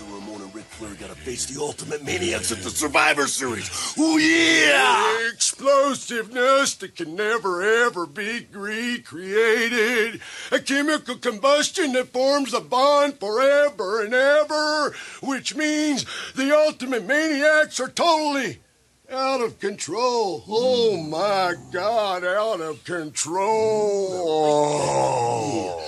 Razor Ramon and Ric Flair gotta face the Ultimate Maniacs at the Survivor Series. Ooh, yeah! Explosiveness that can never ever be recreated. A chemical combustion that forms a bond forever and ever, which means the Ultimate Maniacs are totally out of control. Oh my God, out of control. At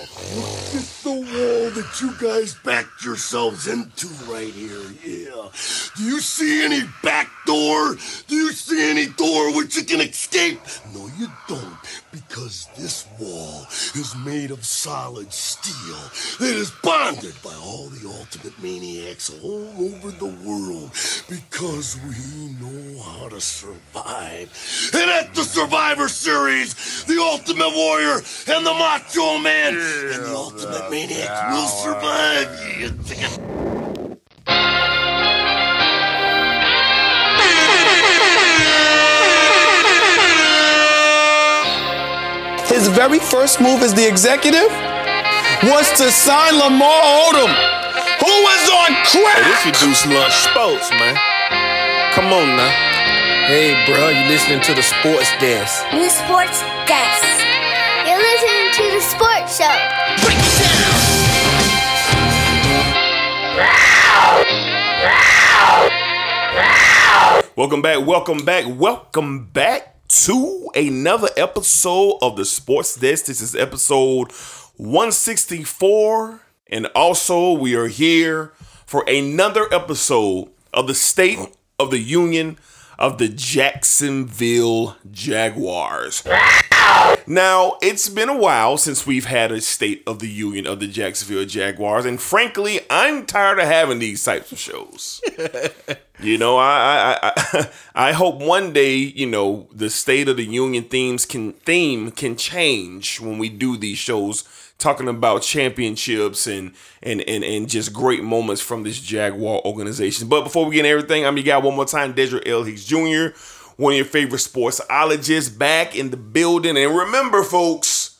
the wall that you guys backed yourselves into right here. Yeah. Do you see any back door? Do you see any door which you can escape? No, you don't, because this wall is made of solid steel. That is bonded by all the ultimate maniacs all over the world. Because we know how to survive. And at the Survivor Series, the Ultimate Warrior and the Macho Man. And the Ultimate Maniacs will survive. His very first move as the executive was to sign Lamar Odom, who was on crack. This you do lunch sports, man. Come on now. Hey, bro, you listening to the sports desk. New Sports Desk. You're listening to the Sports Show. Break it down. Welcome back, welcome back, welcome back to another episode of the Sports Desk. This is episode 164. And also, we are here for another episode of the State of the Union of the Jacksonville Jaguars. Now, it's been a while since we've had a State of the Union of the Jacksonville Jaguars, and frankly, I'm tired of having these types of shows. you know, I, I I I hope one day, you know, the State of the Union themes can theme can change when we do these shows talking about championships and and and and just great moments from this Jaguar organization. But before we get into everything, I'm your guy one more time, Dedrick L. Hicks Jr., one of your favorite sportsologists back in the building. And remember, folks,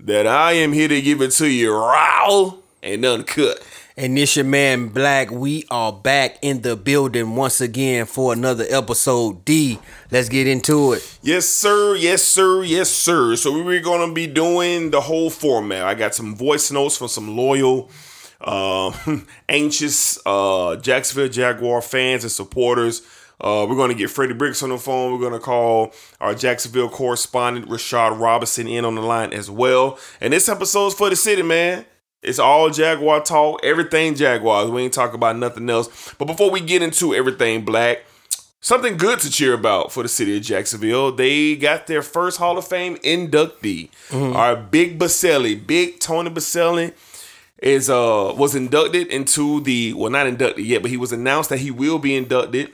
that I am here to give it to you raw and uncut. And this your man Black. We are back in the building once again for another episode. D. Let's get into it. Yes, sir. Yes, sir. Yes, sir. So we were to be doing the whole format. I got some voice notes from some loyal, uh, anxious uh, Jacksonville Jaguar fans and supporters. Uh, we're going to get Freddie Bricks on the phone. We're going to call our Jacksonville correspondent Rashad Robinson in on the line as well. And this episode's for the city, man. It's all Jaguar talk, everything Jaguars. We ain't talk about nothing else. But before we get into everything black, something good to cheer about for the city of Jacksonville. They got their first Hall of Fame inductee. Our Big Boselli, Big Tony Boselli, is uh was inducted into the well not inducted yet, but he was announced that he will be inducted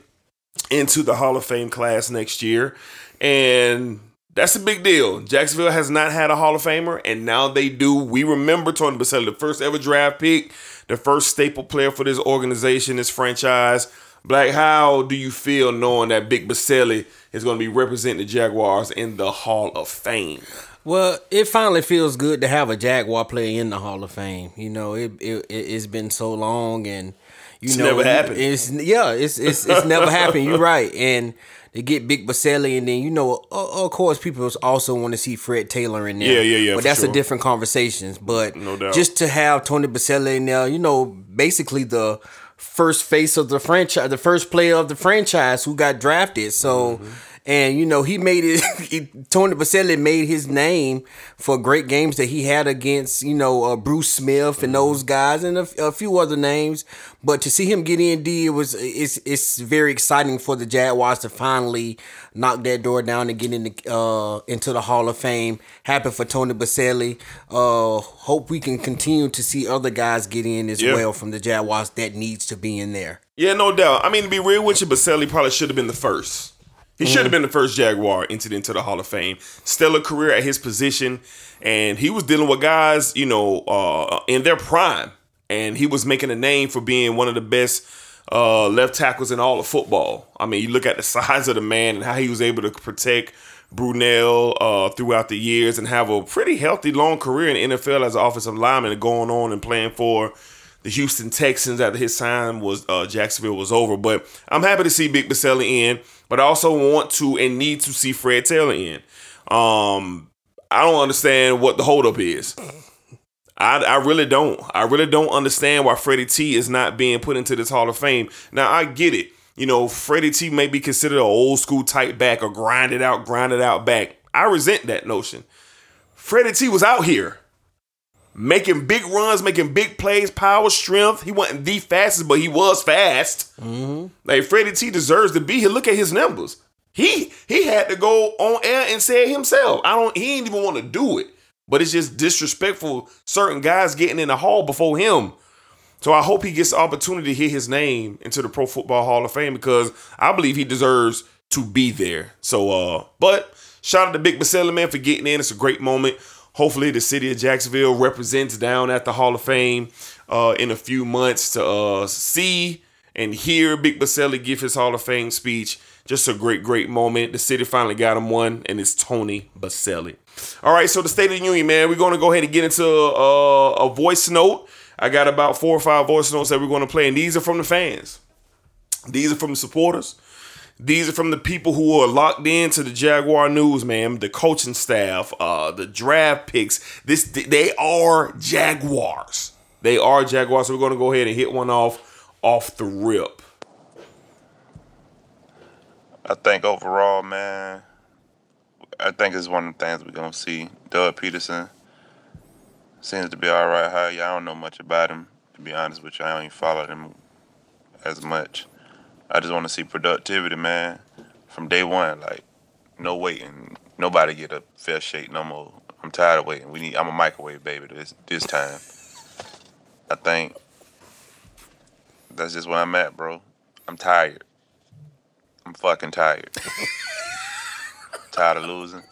into the Hall of Fame class next year. And that's a big deal. Jacksonville has not had a Hall of Famer, and now they do. We remember Tony Boselli, the first ever draft pick, the first staple player for this organization, this franchise. Black, how do you feel knowing that Big Boselli is going to be representing the Jaguars in the Hall of Fame? Well, it finally feels good to have a Jaguar player in the Hall of Fame. You know, it, it it's been so long, and you It's know, never happened. It's yeah, it's it's it's never happened. You're right, and to get Big Boselli, and then you know, of course, people also want to see Fred Taylor in there. Yeah, yeah, yeah, But that's sure. a different conversation. But No doubt. just to have Tony Boselli in there, you know, basically the first face of the franchise, the first player of the franchise who got drafted. So. Mm-hmm. And you know he made it. He, Tony Boselli made his name for great games that he had against you know uh, Bruce Smith and those guys and a, a few other names. But to see him get in, D, it was it's it's very exciting for the Jaguars to finally knock that door down and get in the, uh, into the Hall of Fame. Happy for Tony Boselli. Uh, hope we can continue to see other guys get in as Yeah. well from the Jaguars that needs to be in there. Yeah, no doubt. I mean, to be real with you, Boselli probably should have been the first. He should have been the first Jaguar entered into the Hall of Fame. Stellar career at his position, and he was dealing with guys, you know, uh, in their prime, and he was making a name for being one of the best uh, left tackles in all of football. I mean, you look at the size of the man and how he was able to protect Brunel uh, throughout the years and have a pretty healthy long career in the NFL as an offensive lineman going on and playing for the Houston Texans after his time was uh, Jacksonville was over. But I'm happy to see Big Boselli in, but I also want to and need to see Fred Taylor in. Um, I don't understand what the holdup is. I, I really don't. I really don't understand why Freddie T is not being put into this Hall of Fame. Now I get it. You know, Freddie T may be considered an old school tight back or grinded out, grinded out back. I resent that notion. Freddie T was out here making big runs, making big plays, power, strength. He wasn't the fastest, but he was fast. Like Freddie T deserves to be here. Look at his numbers. He he had to go on air and say it himself. I don't. He didn't even want to do it. But it's just disrespectful. Certain guys getting in the hall before him. So I hope he gets the opportunity to hear his name into the Pro Football Hall of Fame because I believe he deserves to be there. So, uh, but shout out to Big Boselli, man, for getting in. It's a great moment. Hopefully, the city of Jacksonville represents down at the Hall of Fame uh, in a few months to uh, see and hear Big Boselli give his Hall of Fame speech. Just a great, great moment. The city finally got him one, and it's Tony Boselli. All right, so the State of the Union, man, we're going to go ahead and get into uh, a voice note. I got about four or five voice notes that we're going to play, and these are from the fans. These are from the supporters. These are from the people who are locked into the Jaguar news, man. The coaching staff, uh, the draft picks. This they are Jaguars. They are Jaguars. So we're gonna go ahead and hit one off off the rip. I think overall, man, I think it's one of the things we're gonna see. Doug Pederson seems to be all right. How I don't know much about him to be honest with you. I don't even follow him as much. I just want to see productivity, man, from day one. Like no waiting, nobody get a fair shake no more. I'm tired of waiting. We need. I'm a microwave baby this this time. I think that's just where I'm at, bro. I'm tired. I'm fucking tired. tired of losing.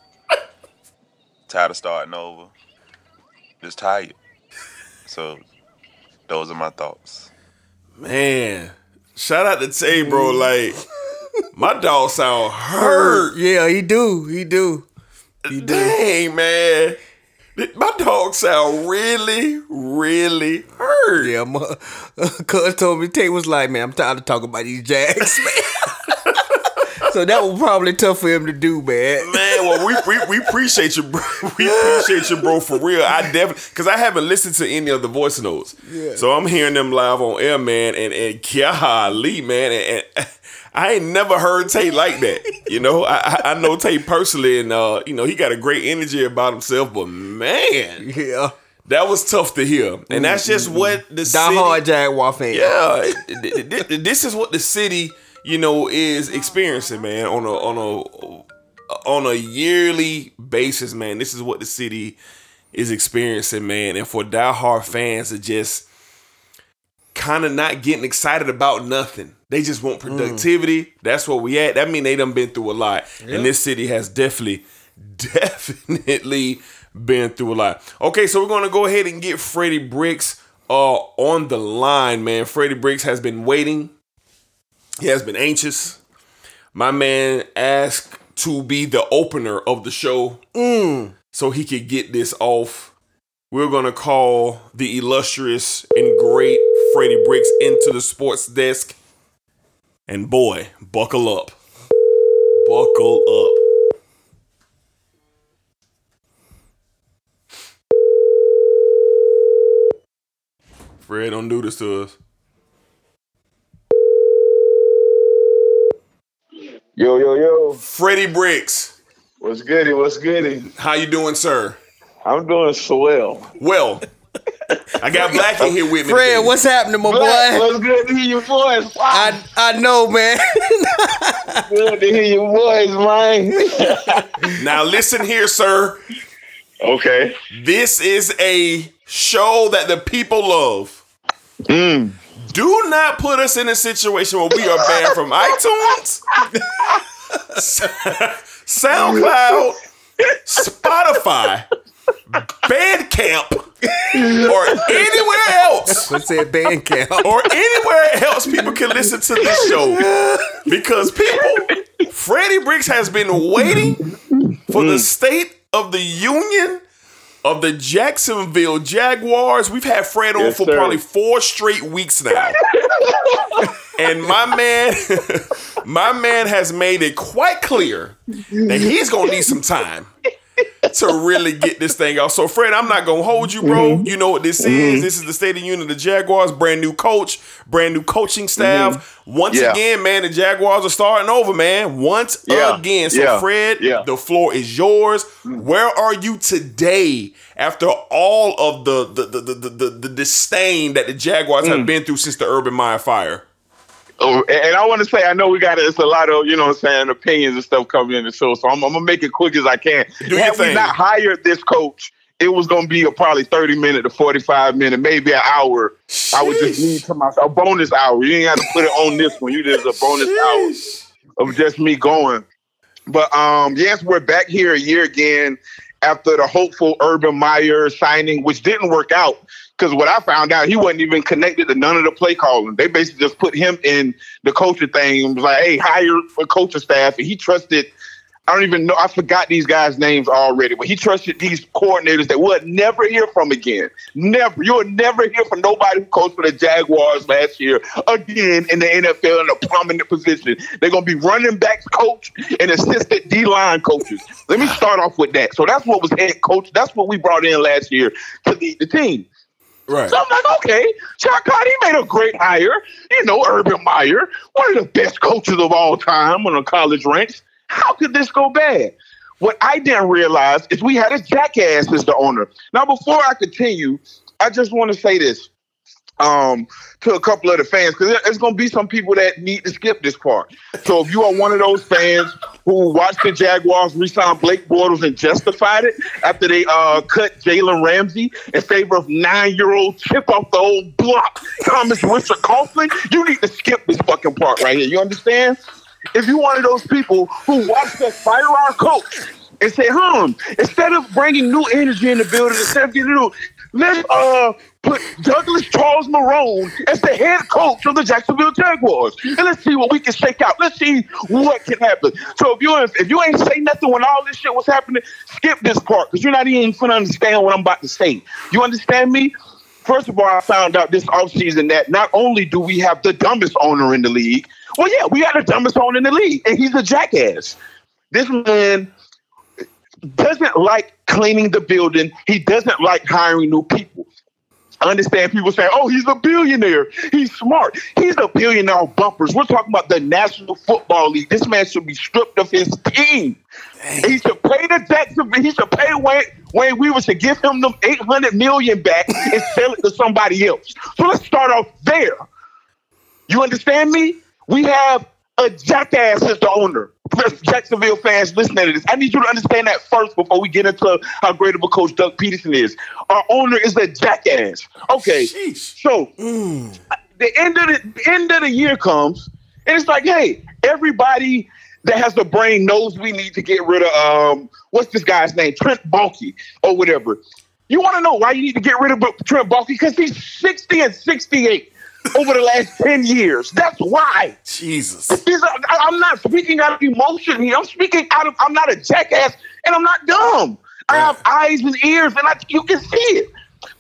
Tired of starting over. Just tired. So those are my thoughts. Man, shout out to Tay, bro. Mm. Like my dog sound hurt. Yeah, he do. He do. He do. Dang, man. My dog sound really, really hurt. Yeah, my cuz told me Tay was like, man, I'm tired of talking about these Jags, man. so that was probably tough for him to do, man. Man, well, we, we we appreciate you, bro. We appreciate you, bro, for real. I definitely because I haven't listened to any of the voice notes, Yeah. so I'm hearing them live on air, man. And and golly, man, and, and I ain't never heard Tate like that. You know, I I- know Tate personally, and uh, you know, he got a great energy about himself. But man, Yeah. that was tough to hear, and that's just what the Die city, hard Jaguar fan. yeah, this is what the city, you know, is experiencing, man, on a on a on a yearly basis, man. This is what the city is experiencing, man. And for diehard fans to just kind of not getting excited about nothing. They just want productivity. That's where we at. That mean they done been through a lot. And this city has definitely, definitely been through a lot. Okay, so we're gonna go ahead and get Freddie Bricks uh on the line, man. Freddie Bricks has been waiting. He has been anxious. My man asked to be the opener of the show mm. so he could get this off. We're gonna call the illustrious and great Freddie Bricks into the sports desk. And boy, buckle up. Buckle up. Fred, don't do this to us. Yo, yo, yo. Freddie Bricks, What's goody? What's goody? how you doing, sir? I'm doing swell. Well, I got Black in here with me. Fred, today. what's happening, my Black, boy? what's good to hear your voice? Wow, I I know, man. good to hear your voice, man. Now listen here, sir. okay. This is a show that the people love. Mm. Do not put us in a situation where we are banned from iTunes, SoundCloud, Spotify, Bandcamp, or anywhere else. Let's say Bandcamp. or anywhere else people can listen to this show. Because people, Freddie Bricks has been waiting for the mm. State of the Union of the Jacksonville Jaguars. We've had Fred on for sir. probably four straight weeks now. and my man, my man has made it quite clear that he's gonna need some time to really get this thing out. So, Fred, I'm not gonna hold you, bro. Mm-hmm. You know what this is. This is the State of the Union of the Jaguars, brand new coach, brand new coaching staff. Once Mm-hmm. Yeah. again, man, the Jaguars are starting over, man. Once Yeah. again. So, Yeah. Fred. Mm. the floor is yours. Where are you today after all of the the the the, the, the, the disdain that the Jaguars Mm. have been through since the Urban Meyer fire? Oh, and I want to say, I know we got it's a lot of you know what I'm saying opinions and stuff coming in the show, so I'm, I'm gonna make it quick as I can. Do Had we not hired this coach, it was gonna be a probably 30 minute to 45 minute, maybe an hour. I would just need to myself a bonus hour. You ain't have to put it on this one. You just a bonus hour of just me going. But um, yes, we're back here a year again after the hopeful Urban Meyer signing, which didn't work out. Because what I found out, he wasn't even connected to none of the play calling. They basically just put him in the coaching thing and was like, hey, hire a coaching staff. And he trusted, I don't even know, I forgot these guys' names already, but he trusted these coordinators that we'll never hear from again. Never. You'll never hear from nobody who coached for the Jaguars last year again in the NFL in a prominent position. They're going to be running backs coach and assistant D line coaches. Let me start off with that. So that's what was head coach. That's what we brought in last year to lead the team. Right. So I'm like, okay, Chuck Cotty made a great hire. You know, Urban Meyer, one of the best coaches of all time on the college ranks. How could this go bad? What I didn't realize is we had a jackass as the owner. Now, before I continue, I just want to say this um, to a couple of the fans because there's going to be some people that need to skip this part. So if you are one of those fans who watched the Jaguars re-sign Blake Bortles and justified it after they uh, cut Jalen Ramsey in favor of nine-year-old chip off the old block Thomas Richard Coughlin, you need to skip this fucking part right here. You understand? If you're one of those people who watched us fire our coach and say, hmm, instead of bringing new energy in the building, instead of getting new, let's uh put Douglas Charles Marrone as the head coach of the Jacksonville Jaguars, and let's see what we can shake out. Let's see what can happen. So if you if you ain't say nothing when all this shit was happening, skip this part because you're not even gonna understand what I'm about to say. You understand me? First of all, I found out this offseason that not only do we have the dumbest owner in the league, well, yeah, we got the dumbest owner in the league, and he's a jackass. This man doesn't like cleaning the building. He doesn't like hiring new people. I understand people say, oh, he's a billionaire. He's smart. He's a billionaire on bumpers. We're talking about the National Football League. This man should be stripped of his team. He should pay the Jacksonville. He should pay Wayne, Wayne Weaver to give him them 800 million back and sell it to somebody else. So let's start off there. You understand me? We have a jackass is the owner. Jacksonville fans listening to this, I need you to understand that first before we get into how great of a coach Doug Pederson is. Our owner is a jackass. Okay, so the end of the, the end of the year comes, and it's like, hey, everybody that has the brain knows we need to get rid of um, what's this guy's name, Trent Baalke or whatever. You want to know why you need to get rid of Trent Baalke? Because he's 60 and 68 over the last 10 years. That's why. Jesus. Are- I'm not speaking out of emotion here. I'm speaking out of, I'm not a jackass and I'm not dumb. I have eyes and ears and I, you can see it.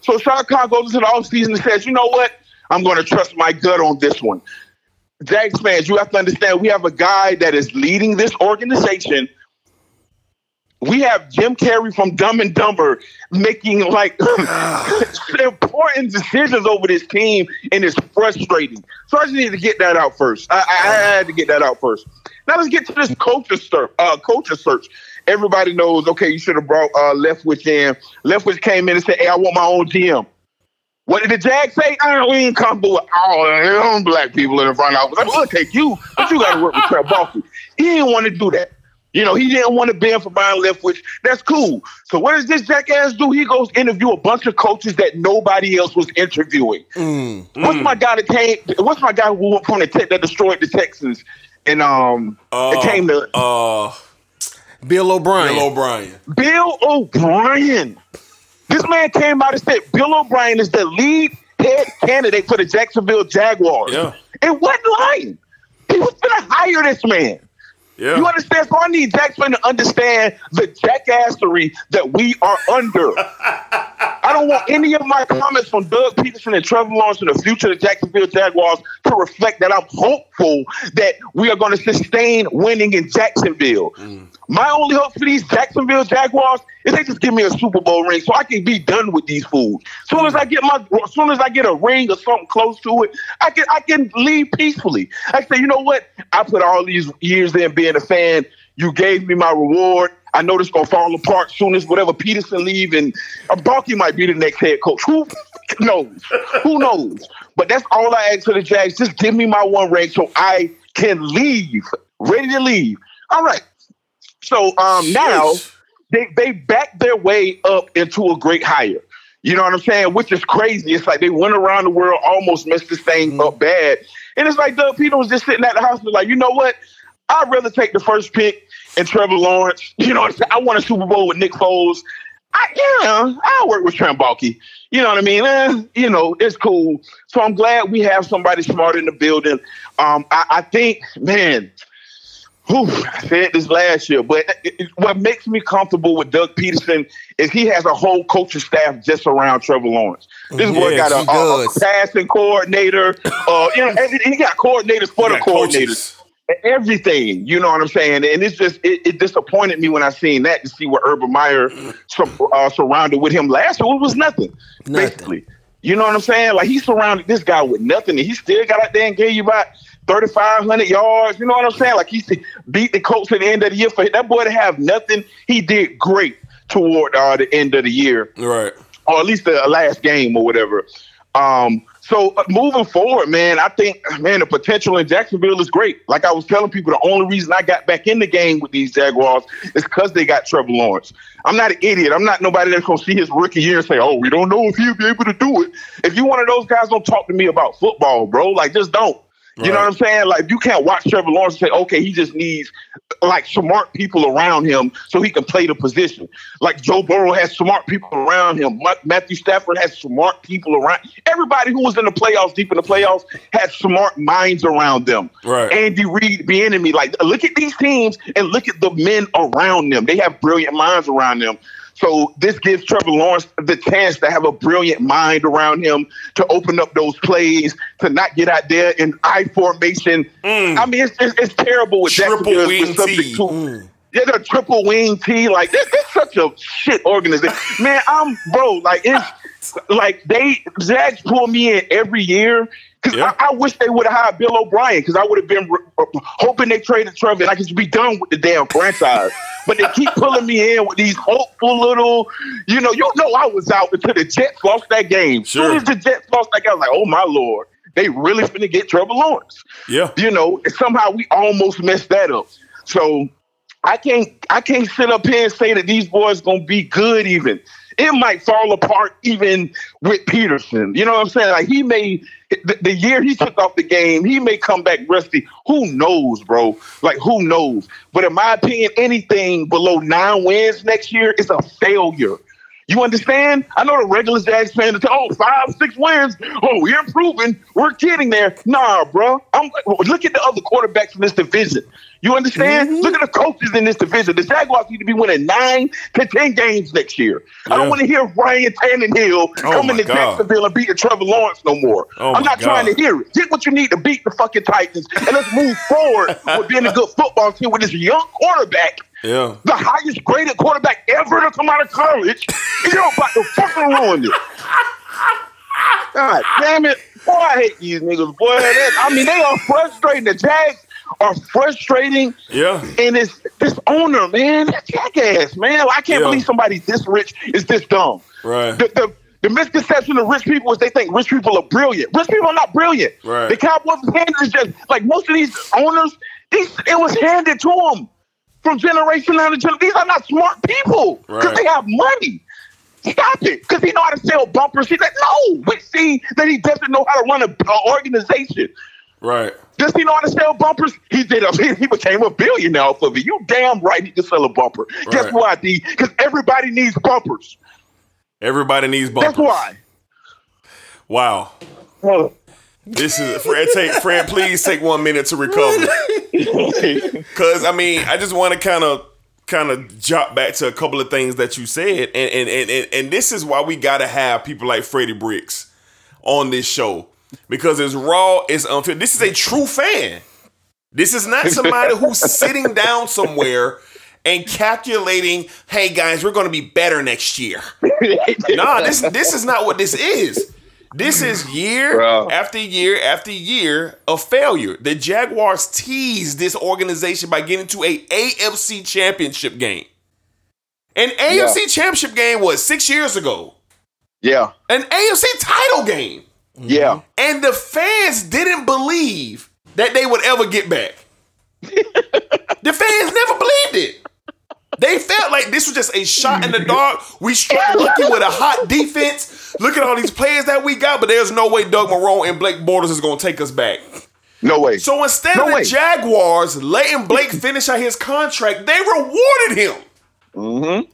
So Shad Khan goes into the offseason and says, you know what? I'm going to trust my gut on this one. Jags fans, you have to understand we have a guy that is leading this organization. We have Jim Carrey from Dumb and Dumber making like important decisions over this team, and it's frustrating. So I just need to get that out first. I, I, I had to get that out first. Now let's get to this coacher search. Uh, coacher search. Everybody knows. Okay, you should have brought uh, Leftwich in. Leftwich came in and said, "Hey, I want my own GM." What did the Jag say? I we ain't comfortable with all them black people in the front office. I will take you, but you got to work with Trent Baalke. He didn't want to do that. You know, he didn't want to bend for Byron Leftwich. That's cool. So what does this jackass do? He goes interview a bunch of coaches that nobody else was interviewing. What's my guy that came? What's my guy who went from the tech that destroyed the Texans and um it came to Uh, Bill O'Brien. Bill O'Brien. Bill O'Brien. This man came out and said Bill O'Brien is the lead head candidate for the Jacksonville Jaguars. Yeah. And wasn't lying. He was going to hire this man. Yeah. You understand? So I need Jackson to understand the jackassery that we are under. I don't want any of my comments from Doug Pederson and Trevor Lawrence in the future of the Jacksonville Jaguars to reflect that I'm hopeful that we are going to sustain winning in Jacksonville. Mm. My only hope for these Jacksonville Jaguars is they just give me a Super Bowl ring so I can be done with these fools. Soon as I get my, soon as I get a ring or something close to it, I can I can leave peacefully. I say, you know what? I put all these years in being a fan. You gave me my reward. I know this gonna fall apart soon as whatever Pederson leave and uh, Baalke might be the next head coach. Who knows? Who knows? But that's all I ask for the Jags. Just give me my one ring so I can leave, ready to leave. All right. So um, now they they back their way up into a great hire. You know what I'm saying? Which is crazy. It's like they went around the world, almost messed this thing up bad. And it's like Doug Peter was just sitting at the house and like, you know what? I'd rather take the first pick and Trevor Lawrence. You know what I'm saying? I want a Super Bowl with Nick Foles. I, yeah, I'll work with Trent Baalke. You know what I mean? Eh, you know, it's cool. So I'm glad we have somebody smart in the building. Um, I, I think, man, whew, I said this last year, but it- it- what makes me comfortable with Doug Pederson is he has a whole coaching staff just around Trevor Lawrence. This boy Yes, got a, a, a passing coordinator. Uh, you know, and he got coordinators for the coordinators coaches. everything. You know what I'm saying? And it's just it, it disappointed me when I seen that to see what Urban Meyer uh, surrounded with him last year. It was nothing, Nothing. basically. You know what I'm saying? Like he surrounded this guy with nothing, and he still got out there and gave you about 3,500 yards. You know what I'm saying? Like he beat the Colts at the end of the year. For that boy to have nothing, he did great toward uh, the end of the year Right. or at least the last game or whatever. Um, so uh, moving forward, man, I think man the potential in Jacksonville is great. Like I was telling people, the only reason I got back in the game with these Jaguars is because they got Trevor Lawrence. I'm not an idiot. I'm not nobody that's gonna see his rookie year and say, "Oh, we don't know if he'll be able to do it." If you one of those guys, don't talk to me about football, bro. Like just don't. You know what I'm saying? Like you can't watch Trevor Lawrence and say, okay, he just needs like smart people around him so he can play the position. Like Joe Burrow has smart people around him. Matthew Stafford has smart people around. Everybody who was in the playoffs, deep in the playoffs, had smart minds around them. Right. Andy Reid, the enemy. Like look at these teams and look at the men around them. They have brilliant minds around them. So this gives Trevor Lawrence the chance to have a brilliant mind around him to open up those plays, to not get out there in I formation. I mean, it's, it's, it's terrible with Mm. Triple Jacksonville. wing subject T. to- Yeah, the triple wing T. Like this, it's such a shit organization. Man, I'm bro. Like it's like they Jags pull me in every year. Cause Yeah. I, I wish they would have hired Bill O'Brien because I would have been re- hoping they traded Trevor and I could be done with the damn franchise. But they keep pulling me in with these hopeful little, you know, you know, I was out until the Jets lost that game. Sure. Soon as the Jets lost that game, I was like, oh my lord, they really finna get Trevor Lawrence Yeah. you know, somehow we almost messed that up. So I can't I can't sit up here and say that these boys gonna be good even. It might fall apart even with Pederson. You know what I'm saying? Like he may the, the year he took off the game, he may come back rusty. Who knows, bro? Like who knows? But in my opinion, anything below nine wins next year is a failure. You understand? I know the regular Jags fans are oh five, six wins. Oh, we're improving. We're getting there. Nah, bro. I'm look at the other quarterbacks in this division. You understand? Look at the coaches in this division. The Jaguars need to be winning nine to ten games next year. I don't want to hear Ryan Tannehill Oh, coming to God. Jacksonville and beating Trevor Lawrence no more. Oh, I'm not trying to hear it. Get what you need to beat the fucking Titans, and let's move forward with being a good football team with this young quarterback Yeah. the highest graded quarterback ever to come out of college, and you're about to fucking ruin it. God damn it. Boy, I hate these niggas, boy. That- I mean, they are frustrating. The Jags are frustrating. Yeah. And it's this owner, man, that jackass, man. I can't Yeah. believe somebody this rich is this dumb. Right. The, the, the misconception of rich people is they think rich people are brilliant. Rich people are not brilliant. Right. The Cowboys handed is just like most of these owners. These it was handed to them from generation to generation. These are not smart people because Right. they have money. Stop it, because he know how to sell bumpers. He's like, no, we see that he doesn't know how to run a, a organization. Right. Does he know how to sell bumpers? He did. A, he became a billionaire off of it. You damn right he can sell a bumper. Guess Right. why, D? Because everybody needs bumpers. Everybody needs bumpers. That's why. Wow. Well, This is Fred. Take Fred. Please take one minute to recover. Because I mean, I just want to kind of kind of jump back to a couple of things that you said, and and and and, and this is why we got to have people like Freddie Bricks on this show because it's raw, it's unfair. This is a true fan. This is not somebody who's sitting down somewhere and calculating, "Hey guys, we're going to be better next year." nah, this this is not what this is. This is year Bro. after year after year of failure. The Jaguars teased this organization by getting to a AFC championship game. An AFC championship game was six years ago. Yeah, An AFC title game. yeah. And the fans didn't believe that they would ever get back. the fans never believed it. They felt like this was just a shot in the dark. We struck lucky with a hot defense. Look at all these players that we got, but there's no way Doug Marrone and Blake Bortles is going to take us back. No way. So instead No of the way. Jaguars letting Blake finish out his contract, they rewarded him. Mm-hmm.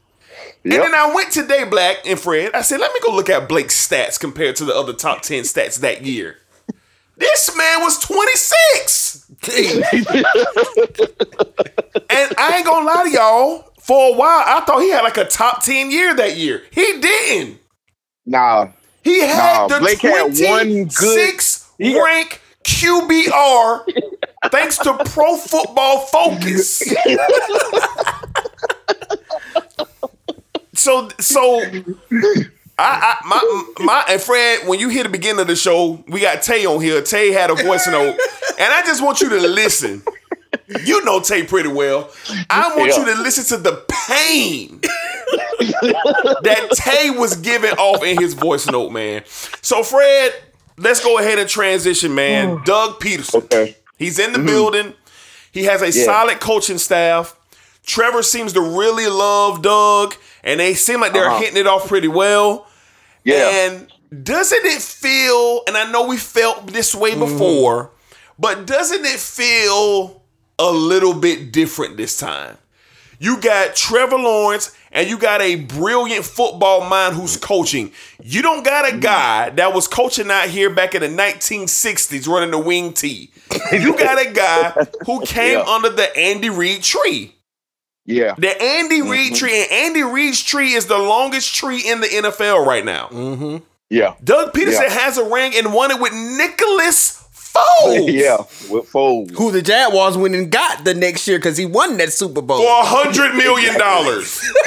Yep. And then I went today, Black and Fred. I said, let me go look at Blake's stats compared to the other top 10 stats that year. This man was 26. and I ain't gonna lie to y'all, for a while, I thought he had like a top 10 year that year. He didn't. Nah, He had Nah, the Blake had one good- rank QBR thanks to Pro Football Focus. so so I, I my my and Fred, when you hear the beginning of the show, we got Tay on here. Tay had a voice note, and I just want you to listen. You know Tay pretty well. I want Yeah. you to listen to the pain that Tay was giving off in his voice note, man. So Fred, let's go ahead and transition, man. Doug Pederson. Okay. He's in the building. He has a solid coaching staff. Trevor seems to really love Doug, and they seem like they're Uh-huh. hitting it off pretty well. yeah. And doesn't it feel, and I know we felt this way before, but doesn't it feel a little bit different this time? You got Trevor Lawrence and you got a brilliant football mind who's coaching. You don't got a guy that was coaching out here back in the 1960s running the wing T. You got a guy who came Yeah. under the Andy Reid tree. yeah. The Andy Reid mm-hmm. tree, and Andy Reid's tree is the longest tree in the NFL right now. Mm-hmm. Yeah. Doug Pederson Yeah. has a ring and won it with Nicholas Foles. Yeah. With Foles. Who the Jaguars went and got the next year because he won that Super Bowl. For a hundred million dollars.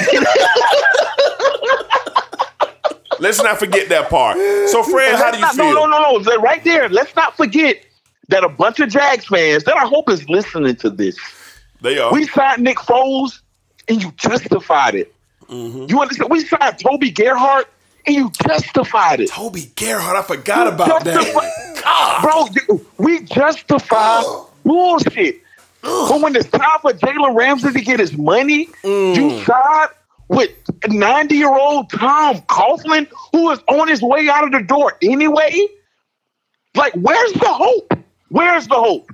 Let's not forget that part. So, Fred, how do you not- feel? No, no, no, no. Right there. Let's not forget that a bunch of Jags fans that I hope is listening to this. They are. We signed Nick Foles and you justified it. Mm-hmm. You understand? We signed Toby Gerhart and you justified it. Toby Gerhart, I forgot about Justify- that. Bro, we justify bullshit. But when it's time for Jalen Ramsey to get his money, Mm. you side with 90 year old Tom Coughlin, who is on his way out of the door anyway. Like, where's the hope? Where's the hope?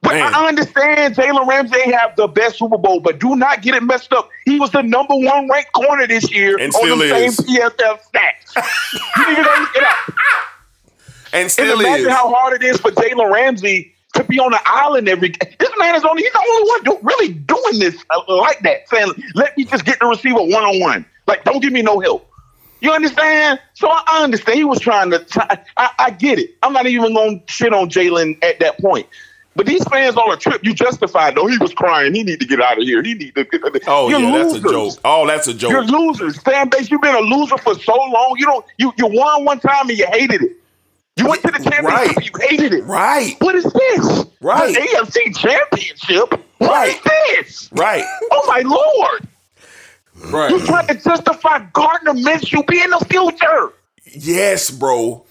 But Man. I understand Jalen Ramsey have the best Super Bowl, but do not get it messed up. He was the number one ranked corner this year And on the is. same PFF stats. you need to go look it up. And And imagine is. how hard it is for Jalen Ramsey to be on the island every. This man is only he's the only one do, really doing this uh, like that, saying, "Let me just get the receiver one on one. Like, don't give me no help." You understand? So I, understand he was trying to. I, I, I get it. I'm not even going to shit on Jalen at that point. But these fans on a trip, you justified. though. he was crying. He need to get out of here. He need to. Get Oh, You're yeah, that's a joke. Oh, that's a joke. You're losers. Fan base, you've been a loser for so long. You don't you you won one time and you hated it. You went to the championship Right. you hated it. Right. What is this? Right. The AFC championship? What Right. is this? Right. Oh my lord. Right. You Right. trying to justify Gardner Minshew being the future. Yes, bro.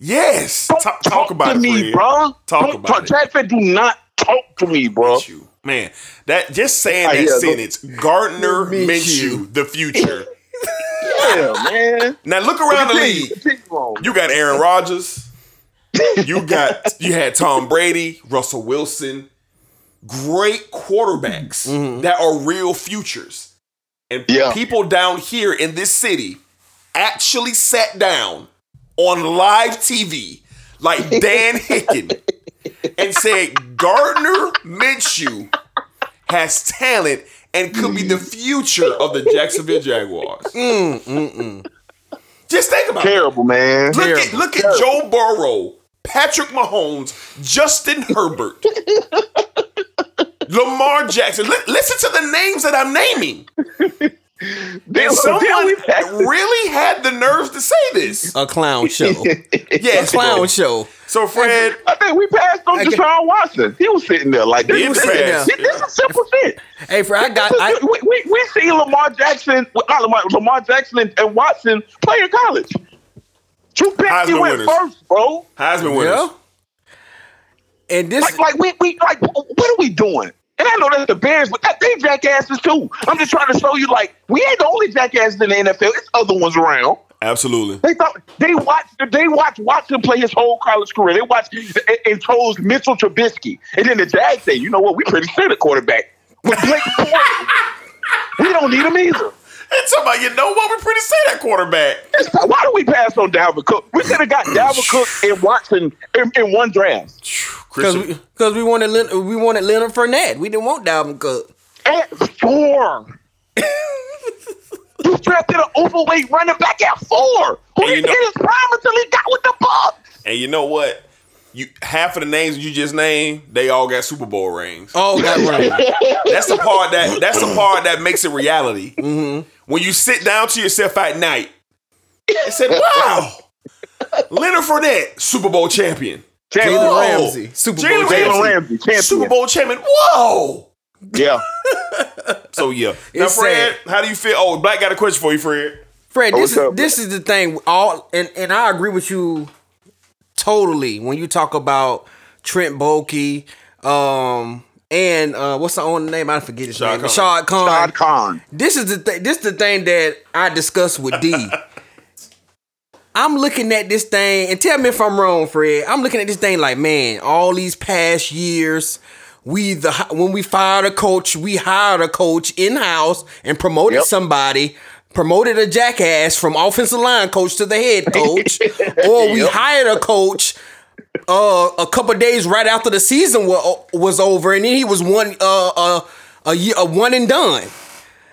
Yes. Don't Talk, talk, talk about to it, me, Fred. bro. Talk Don't about talk, it. Jack do not talk to me, bro. Minshew. Man, that just saying Ah, that yeah, sentence, Gardner Minshew. Minshew, the future. Yeah, man. Now look around the league. You got Aaron Rodgers. You got you had Tom Brady, Russell Wilson, great quarterbacks that are real futures. And Yeah. people down here in this city actually sat down on live TV, like Dan Hicken and said Gardner Minshew has talent and could be the future of the Jacksonville Jaguars. Mm, mm, mm. Just think about it. Terrible, man. Look at look at Joe Burrow, Patrick Mahomes, Justin Herbert, Lamar Jackson. Li- listen to the names that I'm naming. Then- And then someone we passed it. really had the nerves to say this. A clown show. yeah, a clown show. So Fred, I think we passed on I get- Deshaun Watson. He was sitting there like this. He was this, sitting this, there. this is simple shit. Hey, Fred, I got. I, we, we, we see Lamar Jackson, not Lamar, Lamar Jackson and, and Watson play in college. Two picks he Heisman went winners. first, bro. Heisman winners. yeah. And this, Like, like we, we like, what are we doing? And I know that's the Bears, but that, they jackasses too. I'm just trying to show you, like, we ain't the only jackasses in the NFL. It's other ones around. Absolutely. They thought they watched they watched Watson play his whole college career. They watched and, and chose Mitchell Trubisky, and then the Jags say, you know what, we pretty sure the quarterback with Blake Bortles. we don't need him either. And somebody, you know what? We pretty say that quarterback. It's- Why do we pass on Dalvin Cook? We could have got Dalvin Cook and Watson in, in one draft. because we, cause we wanted Leonard, we wanted Leonard Fournette. We didn't want Dalvin Cook. At four. you drafted an overweight running back at four. Who And you didn't know- get his prime until he got with the Bucs. and you know what? You half of the names you just named, they all got Super Bowl rings. Oh, that right. That's the part that that's the part that makes it reality. Mm-hmm. When you sit down to yourself at night and say, "Wow, Leonard Fournette, Super Bowl champion, Jalen Jalen Ramsey. Ramsey, Super Bowl Jalen champion. Ramsey, champion. Super Bowl champion." Whoa! Yeah. So yeah. Now, It's Fred, how do you feel? Oh, Black got a question for you, Fred. Fred, Oh, this what's is up, this is the thing. All and, and I agree with you totally when you talk about Trent Baalke, um, and uh, what's the owner name? I forget his Shad name. Khan. Shad Khan. Todd Khan. This is the th- this the thing that I discussed with D. I'm looking at this thing, and tell me if I'm wrong, Fred. I'm looking at this thing like, man, all these past years, we the when we fired a coach, we hired a coach in house and promoted Yep. somebody, promoted a jackass from offensive line coach to the head coach, or we Yep. hired a coach uh, a couple days right after the season wa- was over, and then he was one uh, uh, a year, a one and done.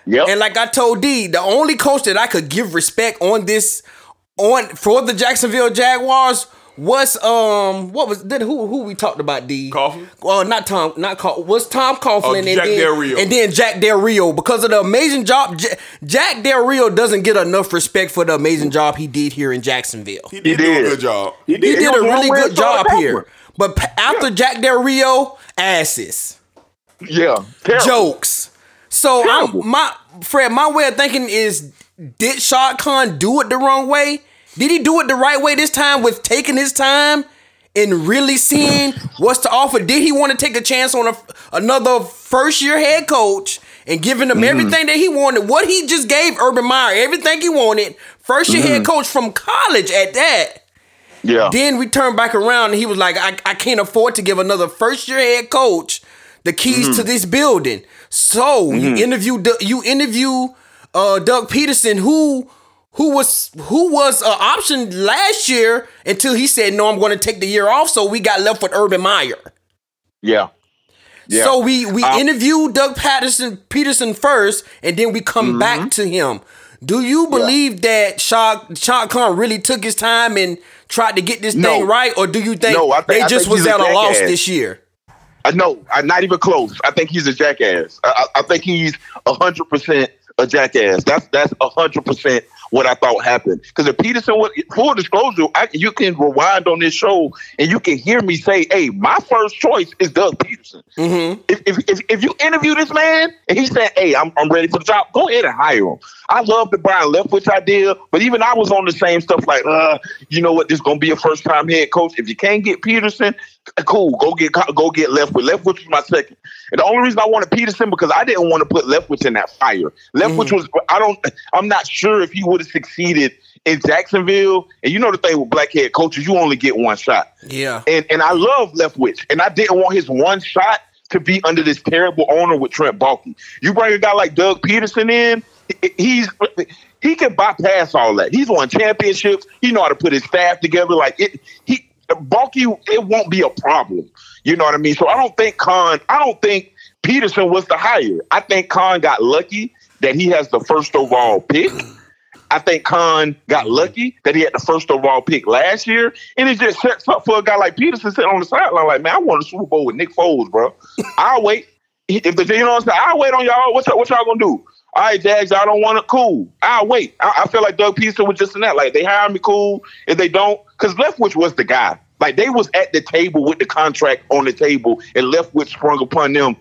Yep. And like I told D, the only coach that I could give respect on this on for the Jacksonville Jaguars was um what was then who who we talked about D Coughlin? Well, not Tom, not Cough, was Tom Coughlin Oh, and then Del Rio. and then Jack Del Rio because of the amazing job. J- Jack Del Rio doesn't get enough respect for the amazing job he did here in Jacksonville. He did, He do a good job. He He did a really good job here. But p- after Jack Del Rio, asses Yeah. Terrible. jokes. So Terrible. I'm, my Fred, my way of thinking is, did Shad Khan do it the wrong way? Did he do it the right way this time with taking his time and really seeing what's to offer? Did he want to take a chance on a, another first year head coach and giving him everything that he wanted? What he just gave Urban Meyer, everything he wanted, first year head coach from college at that. Yeah. Then we turned back around and he was like, I, I can't afford to give another first year head coach the keys Mm-hmm. to this building. So you interview you interview uh, Doug Pederson, who who was who was an option last year until he said, No, I'm gonna take the year off. So we got left with Urban Meyer. yeah. Yeah. So we we Um, interviewed Doug Patterson Pederson first, and then we come Mm-hmm. back to him. Do you believe that Shad Shad Khan really took his time and tried to get this No. thing right, or do you think No, think- they just think was he's a at a loss this year? Uh, no, uh, not even close. I think he's a jackass. I, I I think he's hundred percent a jackass. That's that's hundred percent what I thought happened. Because if Pederson, was, full disclosure, I, you can rewind on this show and you can hear me say, "Hey, my first choice is Doug Pederson." Mm-hmm. If, if, if, if you interview this man and he said, "Hey, I'm, I'm ready for the job," go ahead and hire him. I love the Byron Leftwich idea, but even I was on the same stuff. Like, uh, you know what? This gonna be a first time head coach. If you can't get Pederson, cool. Go get go get Leftwich. Leftwich was my second. And the only reason I wanted Pederson because I didn't want to put Leftwich in that fire. Leftwich was I don't I'm not sure if he would have succeeded in Jacksonville. And you know the thing with black head coaches, you only get one shot. Yeah. And and I love Leftwich, and I didn't want his one shot to be under this terrible owner with Trent Baalke. You bring a guy like Doug Pederson in, he's he can bypass all that. He's won championships. He know how to put his staff together. Like it, he Baalke, it won't be a problem. You know what I mean? So I don't think Khan. I don't think Pederson was the hire. I think Khan got lucky that he has the first overall pick. I think Khan got mm-hmm. lucky that he had the first overall pick last year, and it just sets up for a guy like Pederson sitting on the sideline like, man, I want a Super Bowl with Nick Foles, bro. I'll wait. If the you know what I'm saying, I'll wait on y'all. What's y'all, what y'all gonna do? All right, Jags, I don't want it. Cool. I'll wait. I, I feel like Doug Pederson was just in that. Like they hire me, cool. If they don't, because Leftwich was the guy. Like they was at the table with the contract on the table, and Leftwich sprung upon them.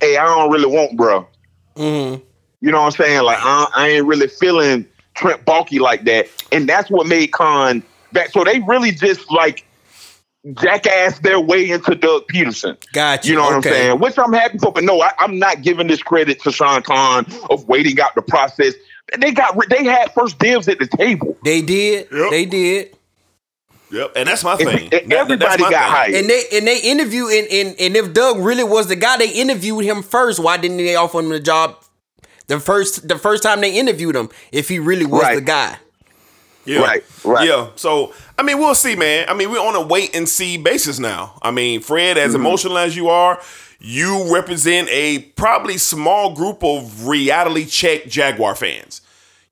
Hey, I don't really want, bro. Mm-hmm. You know what I'm saying? Like I, I ain't really feeling Trent Baalke like that, and that's what made Khan back. So they really just like jackass their way into Doug Pederson. Gotcha. You know what Okay. I'm saying? Which I'm happy for, but no, I, I'm not giving this credit to Shad Khan of waiting out the process. They got they had first dibs at the table. They did. Yep. They did. Yep, and that's my thing. and That- that- everybody that's my got thing. hired. And they and they interviewed and, and and if Doug really was the guy, they interviewed him first. Why didn't they offer him the job the first the first time they interviewed him? If he really was Right. the guy. Yeah. Right, right. Yeah. So I mean, we'll see, man. I mean, we're on a wait and see basis now. I mean, Fred, Mm-hmm. as emotional as you are, you represent a probably small group of reality check Jaguar fans.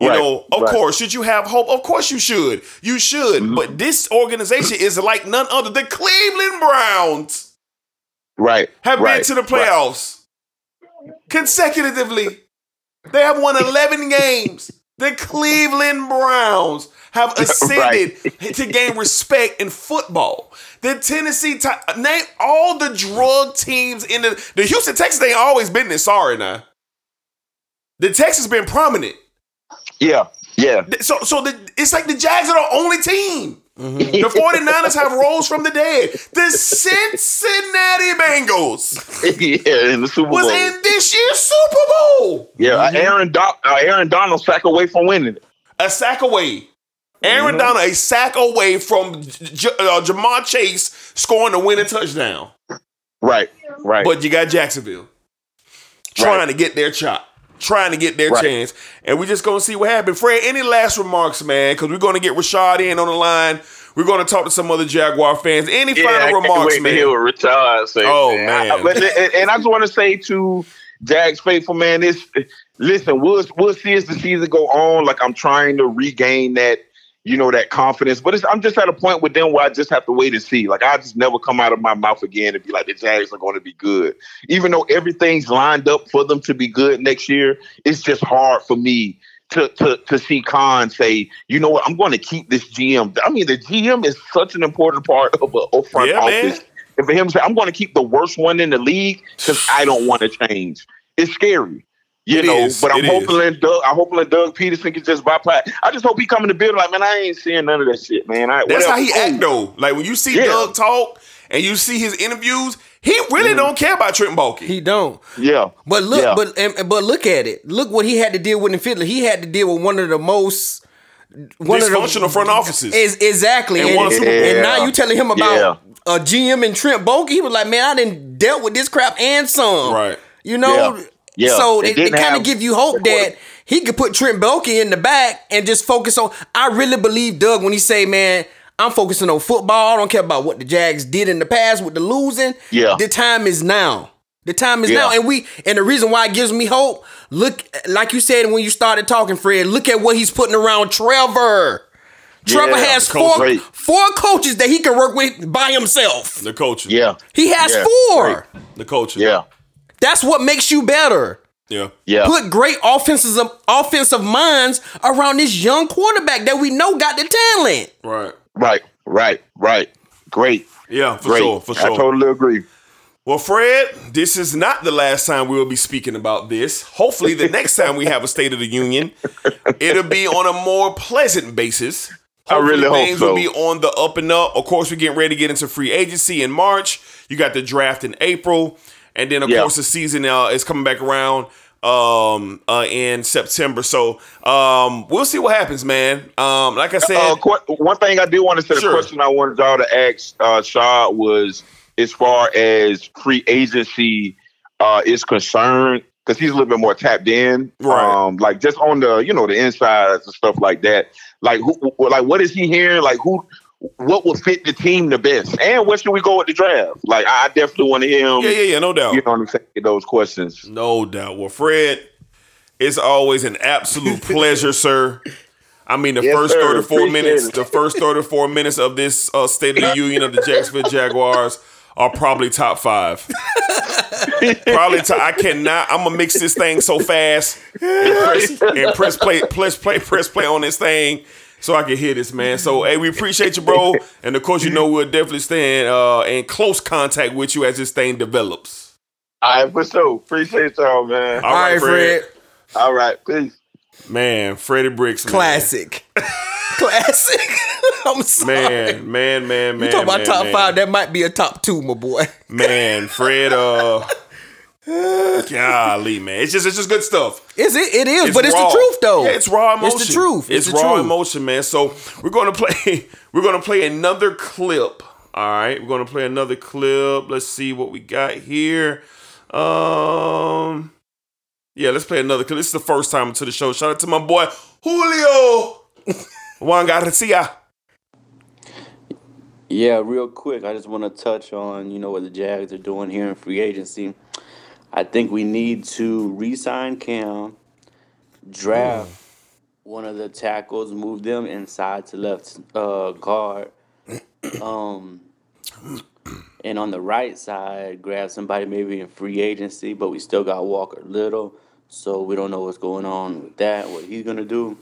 You Right, know, of right. course, should you have hope? Of course you should. You should. Mm-hmm. But this organization is like none other. The Cleveland Browns Right. have right, been to the playoffs consecutively. They have won 11 games. The Cleveland Browns have ascended to gain respect in football. The Tennessee, Ti- name all the drug teams in the the Houston Texans. Ain't always been this. Sorry, now. The Texans been prominent. Yeah. Yeah. So, so the, it's like the Jags are the only team. The 49ers have rose from the dead. The Cincinnati Bengals yeah, in the Super was in this year's Super Bowl. yeah, uh, Aaron Do- uh, Aaron Donald sack away from winning it. A sack away. Aaron Donald, a sack away from J- uh, Ja'Marr Chase scoring the winning touchdown. Right. Right. But you got Jacksonville trying Right. to get their shot, trying to get their Right. chance. And we're just going to see what happens. Fred, any last remarks, man? Because we're going to get Rashad in on the line. We're going to talk to some other Jaguar fans. Any Yeah, I final remarks, wait to man? hear what Richard. Oh, man. man. But, and, and I just want to say to Jags faithful man, this listen, we'll we'll see as the season go on. Like I'm trying to regain that, you know, that confidence. But it's, I'm just at a point with them where I just have to wait and see. Like I just never come out of my mouth again and be like the Jags are going to be good, even though everything's lined up for them to be good next year. It's just hard for me. To, to, to see Khan say, you know what, I'm going to keep this GM. I mean, the GM is such an important part of a, front Yeah, man. office. And for him to say, I'm going to keep the worst one in the league because I don't want to change. It's scary. You It know, is. but I'm It hoping is. that Doug, I'm hoping that Doug Pederson can just bypass. I just hope he come in the building like, man, I ain't seeing none of that shit, man. I, That's whatever. how he act, though. Like when you see Yeah. Doug talk and you see his interviews, he really Mm-hmm. don't care about Trent Baalke. He don't. Yeah, But look, Yeah. but and, but look at it. Look what he had to deal with in Philly. He had to deal with one of the most one Dysfunctional front offices. Is exactly. And And, won a Super Bowl. and now you telling him about Yeah. a GM and Trent Baalke. He was like, man, I didn't dealt with this crap and some. Right. You know. Yeah. Yeah. So They it, it kind of give you hope that he could put Trent Baalke in the back and just focus on. I really believe Doug when he say, man. I'm focusing on football. I don't care about what the Jags did in the past with the losing. Yeah. The time is now. The time is Yeah. now. And we and the reason why it gives me hope, look like you said when you started talking, Fred, look at what he's putting around Trevor. Trevor Yeah, has four great. four coaches that he can work with by himself. The coach. yeah, He has Yeah, four. great. The coach. yeah, That's what makes you better. Yeah. yeah. Put great offenses offensive minds around this young quarterback that we know got the talent. Right. right, right, right. Great, Yeah, for great. sure. For sure. I totally agree. Well, Fred, this is not the last time we will be speaking about this. Hopefully, the next time we have a State of the Union, it'll be on a more pleasant basis. I really hope things so. will be on the up and up. Of course, we're getting ready to get into free agency in March. You got the draft in April, and then of Yeah. course the season uh, is coming back around um uh in September. So um we'll see what happens, man. Um like I said, Uh, one thing I did want to say, Sure. the question I wanted y'all to ask uh, Shaw was as far as free agency uh, is concerned, because he's a little bit more tapped in, Right. um, like just on the you know the insides and stuff like that. Like who, like what is he hearing? Like who what will fit the team the best, and where should we go with the draft? Like, I definitely want to hear him. Yeah, yeah, yeah, no doubt. You know what I'm saying? Those questions. No doubt. Well, Fred, it's always an absolute pleasure, sir. I mean, the Yes, first sir. 34 Appreciate minutes, it. the first 34 minutes of this uh, State of the Union of the Jacksonville Jaguars are probably top five. probably top. I cannot. I'm gonna mix this thing so fast and press, and press play, press play, press play on this thing. So I can hear this, man. So, hey, we appreciate you, bro. And of course, you know we'll definitely stay in, uh, in close contact with you as this thing develops. All right, for sure. Appreciate y'all, man. All right, Fred. All right, peace. Man, Freddie Bricks, man. Classic. Classic. I'm sorry. Man, man, man, man. you talk about man, top man. five, that might be a top two, my boy. Man, Fred, uh golly, man. It's just it's just good stuff. Is it? It is, It's but it's the truth, though. Yeah, it's raw emotion. It's the truth. It's, It's, the raw truth. emotion, man. So we're gonna play we're gonna play another clip. All right, we're gonna play another clip. Let's see what we got here. Um yeah, let's play another clip. This is the first time to the show. Shout out to my boy Julio. Juan Garcia. Yeah, real quick, I just want to touch on you know what the Jags are doing here in free agency. I think we need to re-sign Cam, draft one of the tackles, move them inside to left uh, guard, um, and on the right side, grab somebody maybe in free agency. But we still got Walker Little, so we don't know what's going on with that, what he's gonna do.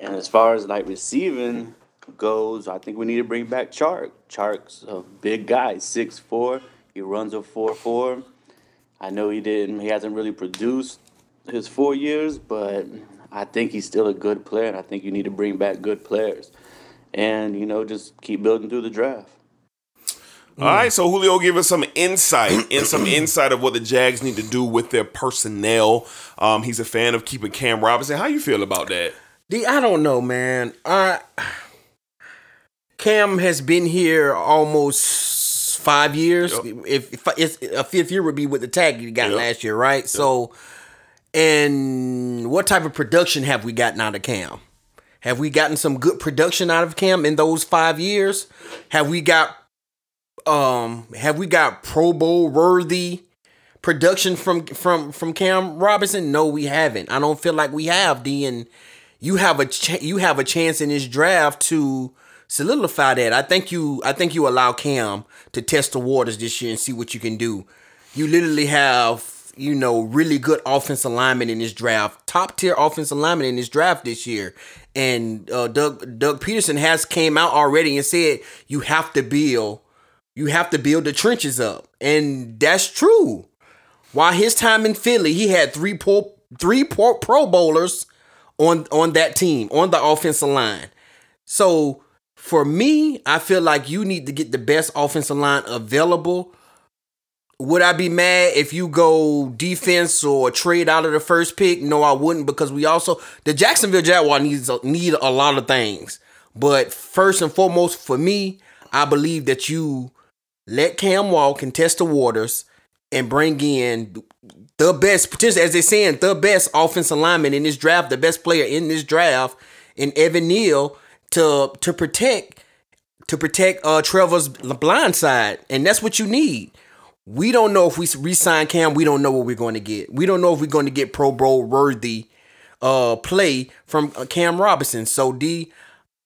And as far as like receiving goes, I think we need to bring back Chark. Chark's a big guy, six four. He runs a 4'4". I know he didn't he hasn't really produced his four years, but I think he's still a good player and I think you need to bring back good players. And, you know, just keep building through the draft. All right, so Julio give us some insight and some insight of what the Jags need to do with their personnel. Um, he's a fan of keeping Cam Robinson. How you feel about that? D, I don't know, man. I Cam has been here almost five years. If, if it's a fifth year would be with the tag you got Yep. last year, right? So, and what type of production have we gotten out of Cam? Have we gotten some good production out of Cam in those five years? Have we got um have we got Pro Bowl worthy production from from from Cam Robinson? No, we haven't. I don't feel like we have. D and you have a ch- you have a chance in this draft to solidify that. I think you I think you allow Cam to test the waters this year and see what you can do. You literally have you know really good offensive alignment in this draft, top tier offensive alignment in this draft this year. And uh, Doug Doug Pederson has came out already and said you have to build you have to build the trenches up, and that's true. While his time in Philly, he had three pro, three pro, pro bowlers on on that team on the offensive line. So for me, I feel like you need to get the best offensive line available. Would I be mad if you go defense or trade out of the first pick? No, I wouldn't because we also the Jacksonville Jaguar needs need a lot of things. But first and foremost, for me, I believe that you let Cam walk and test the waters and bring in the best, potential, as they're saying, the best offensive lineman in this draft, the best player in this draft, in Evan Neal to to protect to protect uh Trevor's blind side, and that's what you need. We don't know if we re-sign Cam. We don't know what we're going to get. We don't know if we're going to get Pro Bowl worthy uh play from uh, Cam Robinson. So D,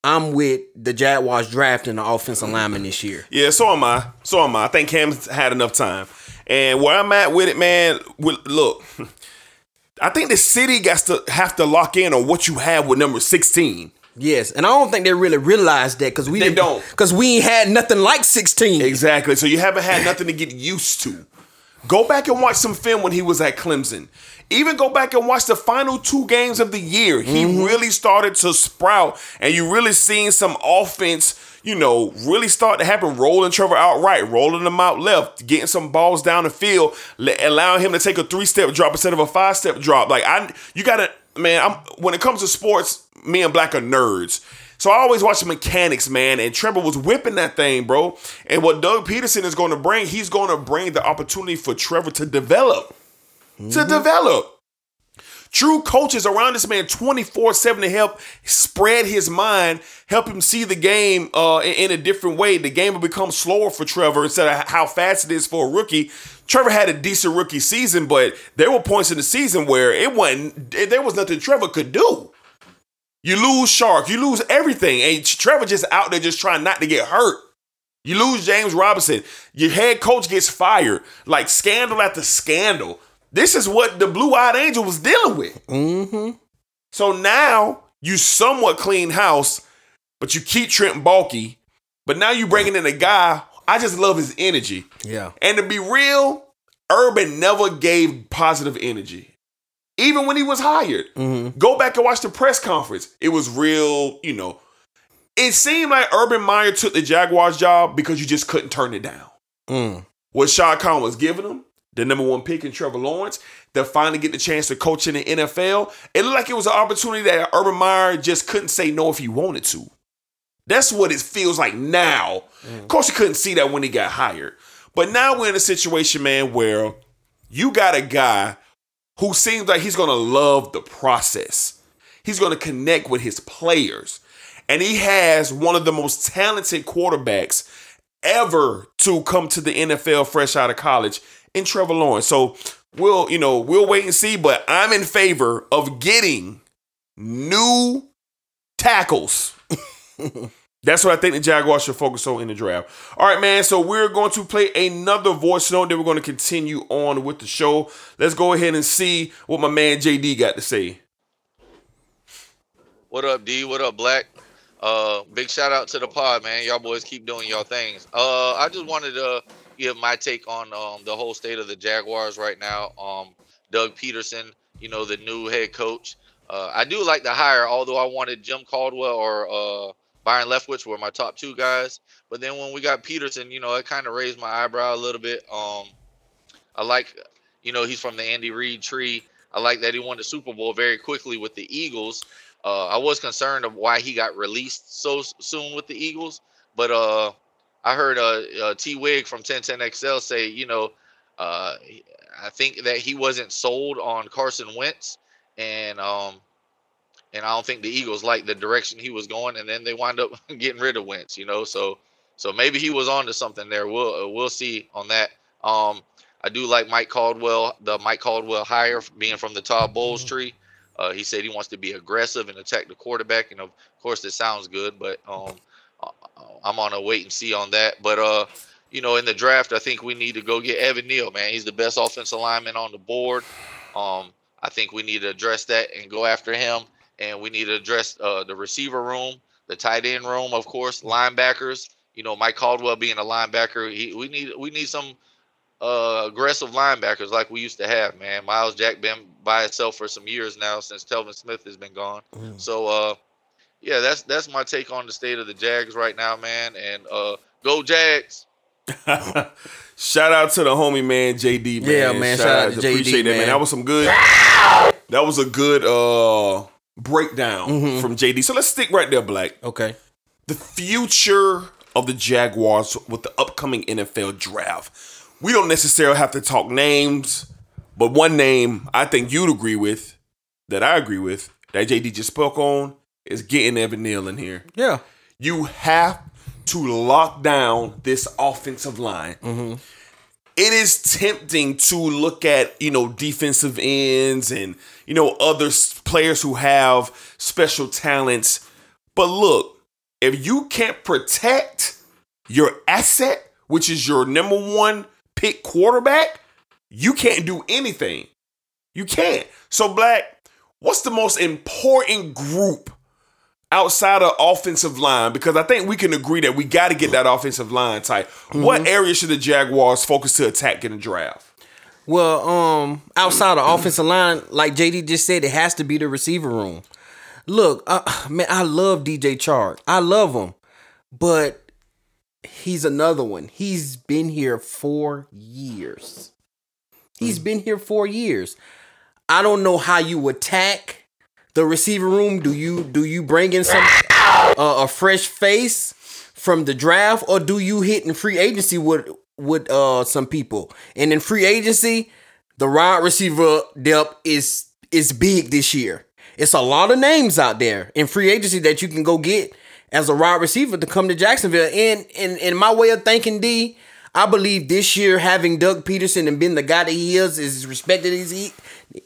I'm with the Jaguars drafting the offensive lineman this year. Yeah, so am I. So am I. I think Cam's had enough time. And where I'm at with it, man, with, look, I think the city got to have to lock in on what you have with number 16. Yes, and I don't think they really realized that because we They don't. because we ain't had nothing like 16. Exactly. So you haven't had nothing to get used to. Go back and watch some film when he was at Clemson. Even go back and watch the final two games of the year. He mm-hmm. really started to sprout, and you really seen some offense, you know, really start to happen. Rolling Trevor out right, rolling him out left, getting some balls down the field, allowing him to take a three step drop instead of a five step drop. Like I, you gotta, man. I'm when it comes to sports, me and Black are nerds. So I always watch the mechanics, man. And Trevor was whipping that thing, bro. And what Doug Pederson is going to bring, he's going to bring the opportunity for Trevor to develop. To develop. True coaches around this man 24 7 to help spread his mind, help him see the game uh, in, in a different way. The game will become slower for Trevor instead of how fast it is for a rookie. Trevor had a decent rookie season, but there were points in the season where it wasn't, there was nothing Trevor could do. You lose Chark, you lose everything. And Trevor just out there just trying not to get hurt. You lose James Robinson. Your head coach gets fired. Like scandal after scandal. This is what the Blue Eyed Angel was dealing with. Mm-hmm. So now you somewhat clean house, but you keep Trent Baalke. But now you bringing in a guy. I just love his energy. Yeah. And to be real, Urban never gave positive energy. Even when he was hired. Go back and watch the press conference. It was real, you know. It seemed like Urban Meyer took the Jaguars job because you just couldn't turn it down. Mm. What Shad Khan was giving him, the number one pick in Trevor Lawrence, to finally get the chance to coach in the NFL, it looked like it was an opportunity that Urban Meyer just couldn't say no if he wanted to. That's what it feels like now. Of course, he couldn't see that when he got hired. But now we're in a situation, man, where you got a guy who seems like he's going to love the process. He's going to connect with his players. And he has one of the most talented quarterbacks ever to come to the NFL fresh out of college in Trevor Lawrence. So we'll, you know, we'll wait and see, but I'm in favor of getting new tackles. That's what I think the Jaguars should focus on in the draft. All right, man. So we're going to play another voice note. Then we're going to continue on with the show. Let's go ahead and see what my man JD got to say. What up, D? What up, Black? Uh, big shout out to the pod, man. Y'all boys keep doing y'all things. Uh, I just wanted to give my take on um, the whole state of the Jaguars right now. Um, Doug Pederson, you know, the new head coach. Uh, I do like the hire, although I wanted Jim Caldwell or uh, Byron Leftwich were my top two guys. But then when we got Pederson, you know, it kind of raised my eyebrow a little bit. Um, I like, you know, he's from the Andy Reid tree. I like that he won the Super Bowl very quickly with the Eagles. Uh, I was concerned of why he got released so soon with the Eagles, but uh, I heard uh, uh, T Wig from 1010XL say, you know, uh, I think that he wasn't sold on Carson Wentz, and um, and I don't think the Eagles liked the direction he was going, and then they wind up getting rid of Wentz, you know. So so maybe he was on to something there. We'll uh, we'll see on that. Um, I do like Mike Caldwell, the Mike Caldwell hire being from the Todd Bowles tree. Uh, he said he wants to be aggressive and attack the quarterback, and of course, this sounds good, but um, uh, I'm on a wait and see on that. But uh, you know, in the draft, I think we need to go get Evan Neal, man. He's the best offensive lineman on the board. Um, I think we need to address that and go after him, and we need to address uh, the receiver room, the tight end room, of course, linebackers. You know, Mike Caldwell being a linebacker, he, we need we need some uh, aggressive linebackers like we used to have, man. Myles Jack been by itself for some years now since Telvin Smith has been gone. So uh yeah, that's that's my take on the state of the Jags right now, man. And uh go Jags. Shout out to the homie man JD man. Yeah, man. Shout out to JD, Appreciate that man. man. That was some good. that was a good uh breakdown Mhm. from JD. So let's stick right there, Black. Okay. The future of the Jaguars with the upcoming NFL draft. We don't necessarily have to talk names, but one name I think you'd agree with, that I agree with, that JD just spoke on, is getting Evan Neal in here. Yeah. You have to lock down this offensive line. It is tempting to look at, you know, defensive ends and, you know, other players who have special talents. But look, if you can't protect your asset, which is your number one pick quarterback, you can't do anything. You can't. So, Black, what's the most important group outside of offensive line? Because I think we can agree that we got to get that offensive line tight. What area should the Jaguars focus to attack in the draft? Well, um, outside of offensive line, like JD just said, it has to be the receiver room. Look, uh, man, I love DJ Chark. I love him, but he's another one. He's been here four years. He's been here four years. I don't know how you attack the receiver room. Do you do you bring in some uh, a fresh face from the draft, or do you hit in free agency with with uh some people? And in free agency, the wide receiver depth is is big this year. It's a lot of names out there in free agency that you can go get as a wide receiver to come to Jacksonville. And in in my way of thinking, D, I believe this year having Doug Pederson and being the guy that he is, is respected as he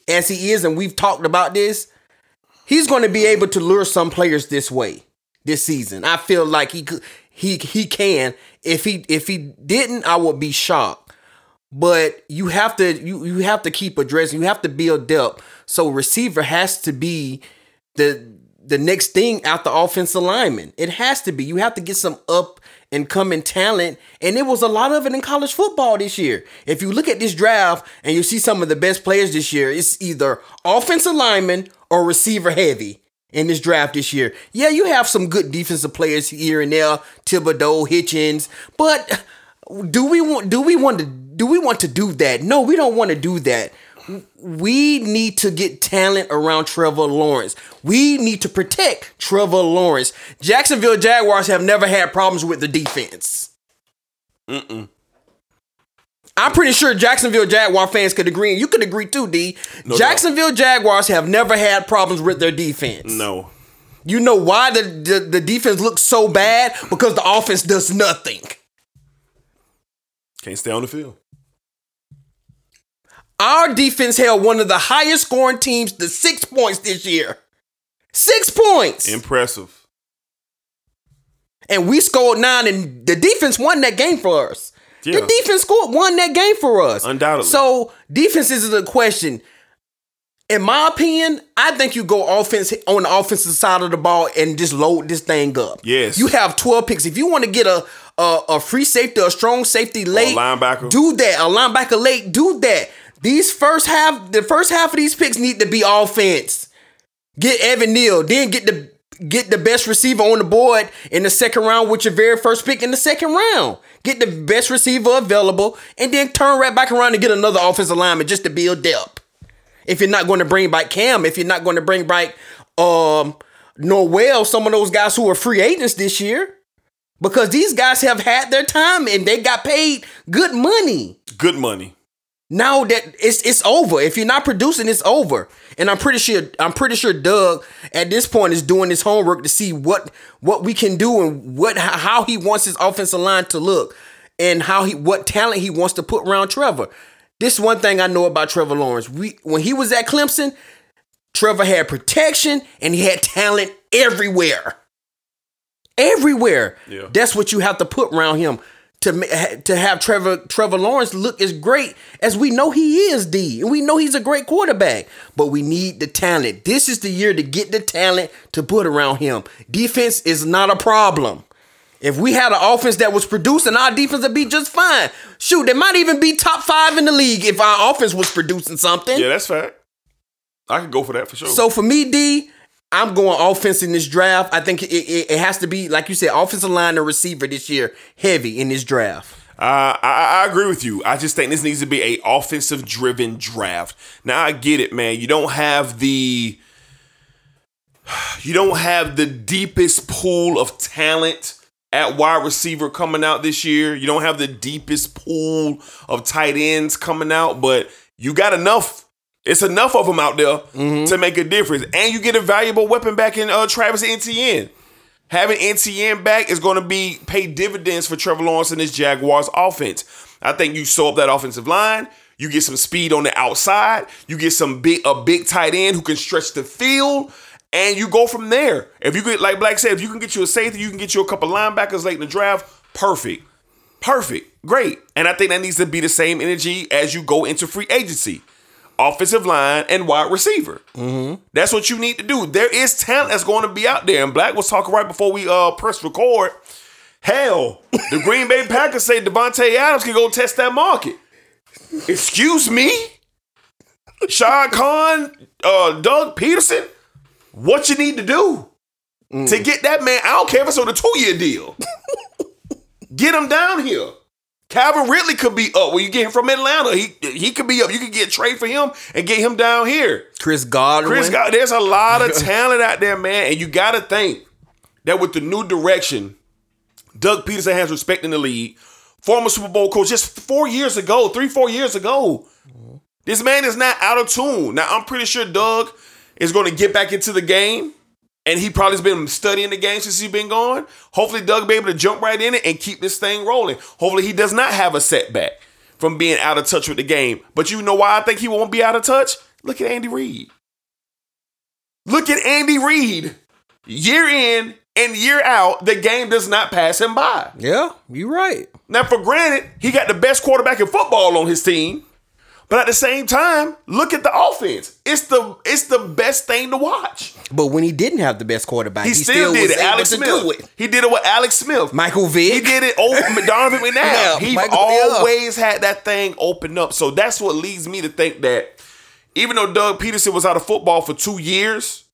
as he is, and we've talked about this. He's going to be able to lure some players this way this season. I feel like he he he can. If he if he didn't, I would be shocked. But you have to you you have to keep addressing. You have to build up. So receiver has to be the the next thing after offensive lineman. It has to be. You have to get some up and coming talent, and it was a lot of it in college football this year. If you look at this draft and you see some of the best players this year, it's either offensive lineman or receiver heavy in this draft this year. Yeah, you have some good defensive players here and there, Thibodeaux, Hitchens, but do we want do we want to do we want to do that? No, we don't want to do that. We need to get talent around Trevor Lawrence. We need to protect Trevor Lawrence. Jacksonville Jaguars have never had problems with the defense. Mm-mm. I'm pretty sure Jacksonville Jaguar fans could agree, and you could agree too, D. No Jacksonville Jaguars have never had problems with their defense. No. You know why the, the, the defense looks so bad? Because the offense does nothing. Can't stay on the field. Our defense held one of the highest scoring teams to six points this year. Six points. Impressive. And we scored nine, and the defense won that game for us. Yeah. The defense scored won that game for us. Undoubtedly. So defense is the question. In my opinion, I think you go offense on the offensive side of the ball and just load this thing up. Yes. You have 12 picks. If you want to get a a, a free safety, a strong safety late, linebacker. do that. A linebacker late, do that. These first half, the first half of these picks need to be offense. Get Evan Neal, then get the get the best receiver on the board in the second round with your very first pick in the second round. Get the best receiver available, and then turn right back around and get another offensive lineman just to build depth. If you're not going to bring back Cam, if you're not going to bring back um Norwell, some of those guys who are free agents this year, because these guys have had their time and they got paid good money. Good money. Now that it's it's over. If you're not producing, it's over. And I'm pretty sure I'm pretty sure Doug at this point is doing his homework to see what what we can do and what how he wants his offensive line to look and how he what talent he wants to put around Trevor. This one thing I know about Trevor Lawrence. We when he was at Clemson, Trevor had protection and he had talent everywhere. Everywhere. Yeah. That's what you have to put around him to to have Trevor Trevor Lawrence look as great as we know he is. D and we know he's a great quarterback, but we need the talent. This is the year to get the talent to put around him. Defense is not a problem. If we had an offense that was producing, our defense would be just fine. Shoot, they might even be top five in the league if our offense was producing something. Yeah, that's fact. I could go for that for sure. So for me, D, I'm going offense in this draft. I think it, it, it has to be, like you said, offensive line and receiver this year, heavy in this draft. Uh, I, I agree with you. I just think this needs to be a offensive driven draft. Now I get it, man. You don't have the you don't have the deepest pool of talent at wide receiver coming out this year. You don't have the deepest pool of tight ends coming out, but you got enough. It's enough of them out there to make a difference, and you get a valuable weapon back in uh, Travis Etienne. Having Etienne back is going to be pay dividends for Trevor Lawrence and his Jaguars offense. I think you sew up that offensive line. You get some speed on the outside. You get some big a big tight end who can stretch the field, and you go from there. If you get like Black said, if you can get you a safety, you can get you a couple linebackers late in the draft. Perfect, perfect, great. And I think that needs to be the same energy as you go into free agency offensive line, and wide receiver. That's what you need to do. There is talent that's going to be out there. And Black was talking right before we uh press record. Hell, the Green Bay Packers say Davante Adams can go test that market. Excuse me? Shad Khan, uh, Doug Pederson, what you need to do to get that man? I don't care if it's on a two-year deal. get him down here. Calvin Ridley could be up. When you get him from Atlanta, he he could be up. You could get a trade for him and get him down here. Chris Godwin. Chris God, there's a lot of talent out there, man, and you got to think that with the new direction, Doug Pederson has respect in the league. Former Super Bowl coach, just four years ago, three four years ago, This man is not out of tune. Now, I'm pretty sure Doug is going to get back into the game. And he probably has been studying the game since he's been gone. Hopefully, Doug will be able to jump right in it and keep this thing rolling. Hopefully, he does not have a setback from being out of touch with the game. But you know why I think he won't be out of touch? Look at Andy Reid. Look at Andy Reid. Year in and year out, the game does not pass him by. Yeah, you're right. Now, for granted, he got the best quarterback in football on his team. But at the same time, look at the offense. It's the it's the best thing to watch. But when he didn't have the best quarterback, He, he, still, did was it. able Alex to Smith. do it. He did it with Alex Smith. Michael Vick. He did it over Donovan McNabb. Yeah, he Michael- always had that thing open up. So that's what leads me to think that even though Doug Pederson was out of football for two years,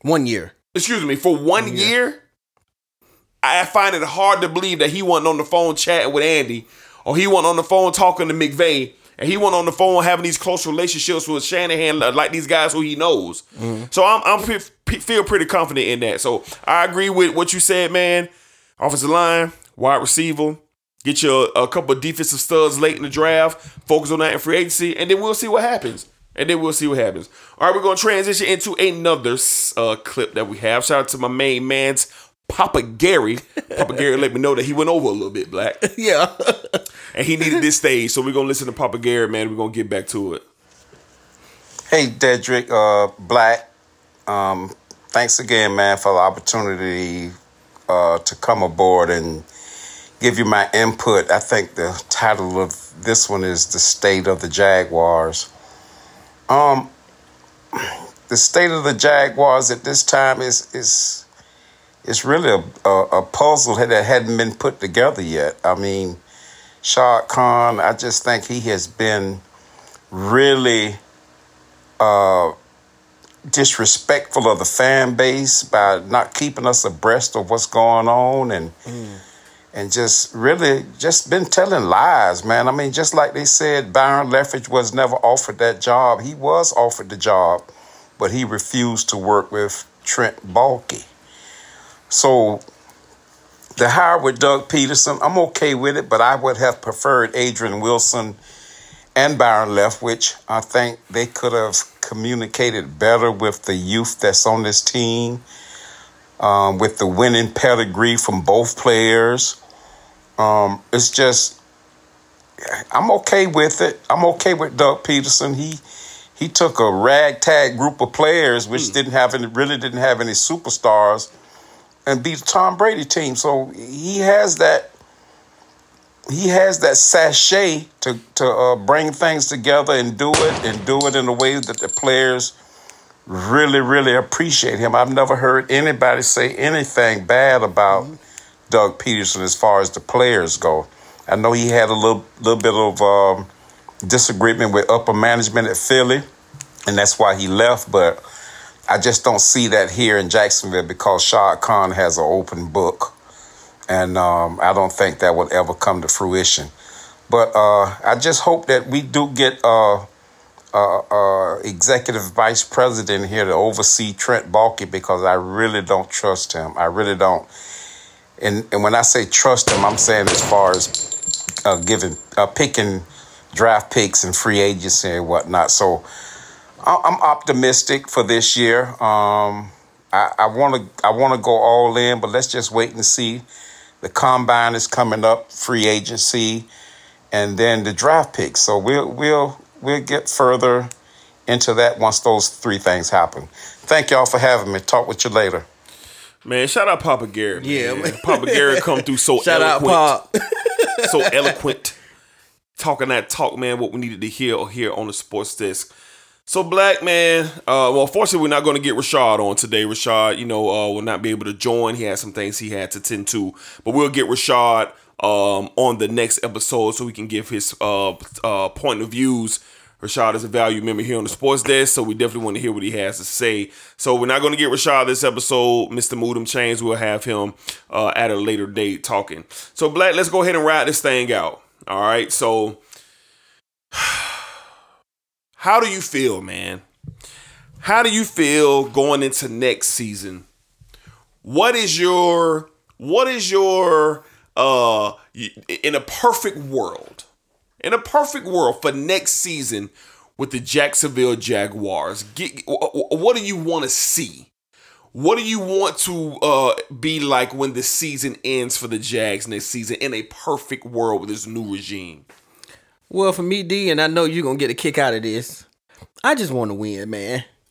One year. excuse me, for one year, I find it hard to believe that he wasn't on the phone chatting with Andy, or he wasn't on the phone talking to McVay, and he wasn't on the phone having these close relationships with Shanahan, like these guys who he knows. So I'm, I'm pre- pre- feel pretty confident in that. So I agree with what you said, man. Offensive line, wide receiver. Get you a, a couple of defensive studs late in the draft. Focus on that in free agency, and then we'll see what happens. And then we'll see what happens. All right, we're gonna transition into another uh, clip that we have. Shout out to my main man's Papa Gary. Papa Gary let me know that he went over a little bit, Black, Yeah. and he needed this stage. So we're gonna listen to Papa Gary, man. We're gonna get back to it. Hey, Dedrick uh, Black. Um, thanks again, man, for the opportunity uh, to come aboard and give you my input. I think the title of this one is "The State of the Jaguars." Um, the state of the Jaguars at this time is is is really a, a, a puzzle that hadn't been put together yet. I mean, Shad Khan, I just think he has been really uh, disrespectful of the fan base by not keeping us abreast of what's going on and and just really just been telling lies, man. I mean, just like they said, Byron Leftwich was never offered that job. He was offered the job, but he refused to work with Trent Baalke. So the hire with Doug Pederson, I'm okay with it, but I would have preferred Adrian Wilson and Byron Leftwich. I think they could have communicated better with the youth that's on this team, um, with the winning pedigree from both players. Um, it's just, I'm okay with it. I'm okay with Doug Pederson. He he took a ragtag group of players, which didn't have any, really didn't have any superstars, and beat the Tom Brady team. So he has that he has that sachet to to uh, bring things together and do it and do it in a way that the players really really appreciate him. I've never heard anybody say anything bad about Doug Pederson as far as the players go. I know he had a little little bit of um, disagreement with upper management at Philly, and that's why he left. But I just don't see that here in Jacksonville because Shad Khan has an open book and um, I don't think that would ever come to fruition. But uh, I just hope that we do get uh, uh, uh, executive vice president here to oversee Trent Baalke because I really don't trust him. I really don't. And and when I say trust him, I'm saying as far as uh, giving, uh, picking draft picks and free agency and whatnot. So I'm optimistic for this year. Um, I want to I want to go all in, but let's just wait and see. The combine is coming up, free agency, and then the draft picks. So we'll we'll we'll get further into that once those three things happen. Thank y'all for having me. Talk with you later. Man, shout out Papa Garrett. Yeah, man. man. Papa Garrett come through so Shout out, Pop. so eloquent, talking that talk, man. What we needed to hear or hear on the sports desk. So black man, uh, well, fortunately, we're not going to get Rashad on today. Rashad, you know, uh, will not be able to join. He had some things he had to tend to, but we'll get Rashad um, on the next episode so we can give his uh, uh, point of views. Rashad is a value member here on the sports desk, so we definitely want to hear what he has to say. So we're not going to get Rashad this episode. Mr. Moodum Chains, we'll have him uh, at a later date talking. So black, let's go ahead and ride this thing out. All right, so how do you feel, man? How do you feel going into next season? What is your what is your uh in a perfect world? In a perfect world for next season, with the Jacksonville Jaguars? Get, what do you want to see? What do you want to uh, be like when the season ends for the Jags next season in a perfect world with this new regime? Well, for me, D, and I know you're gonna get a kick out of this. I just want to win, man.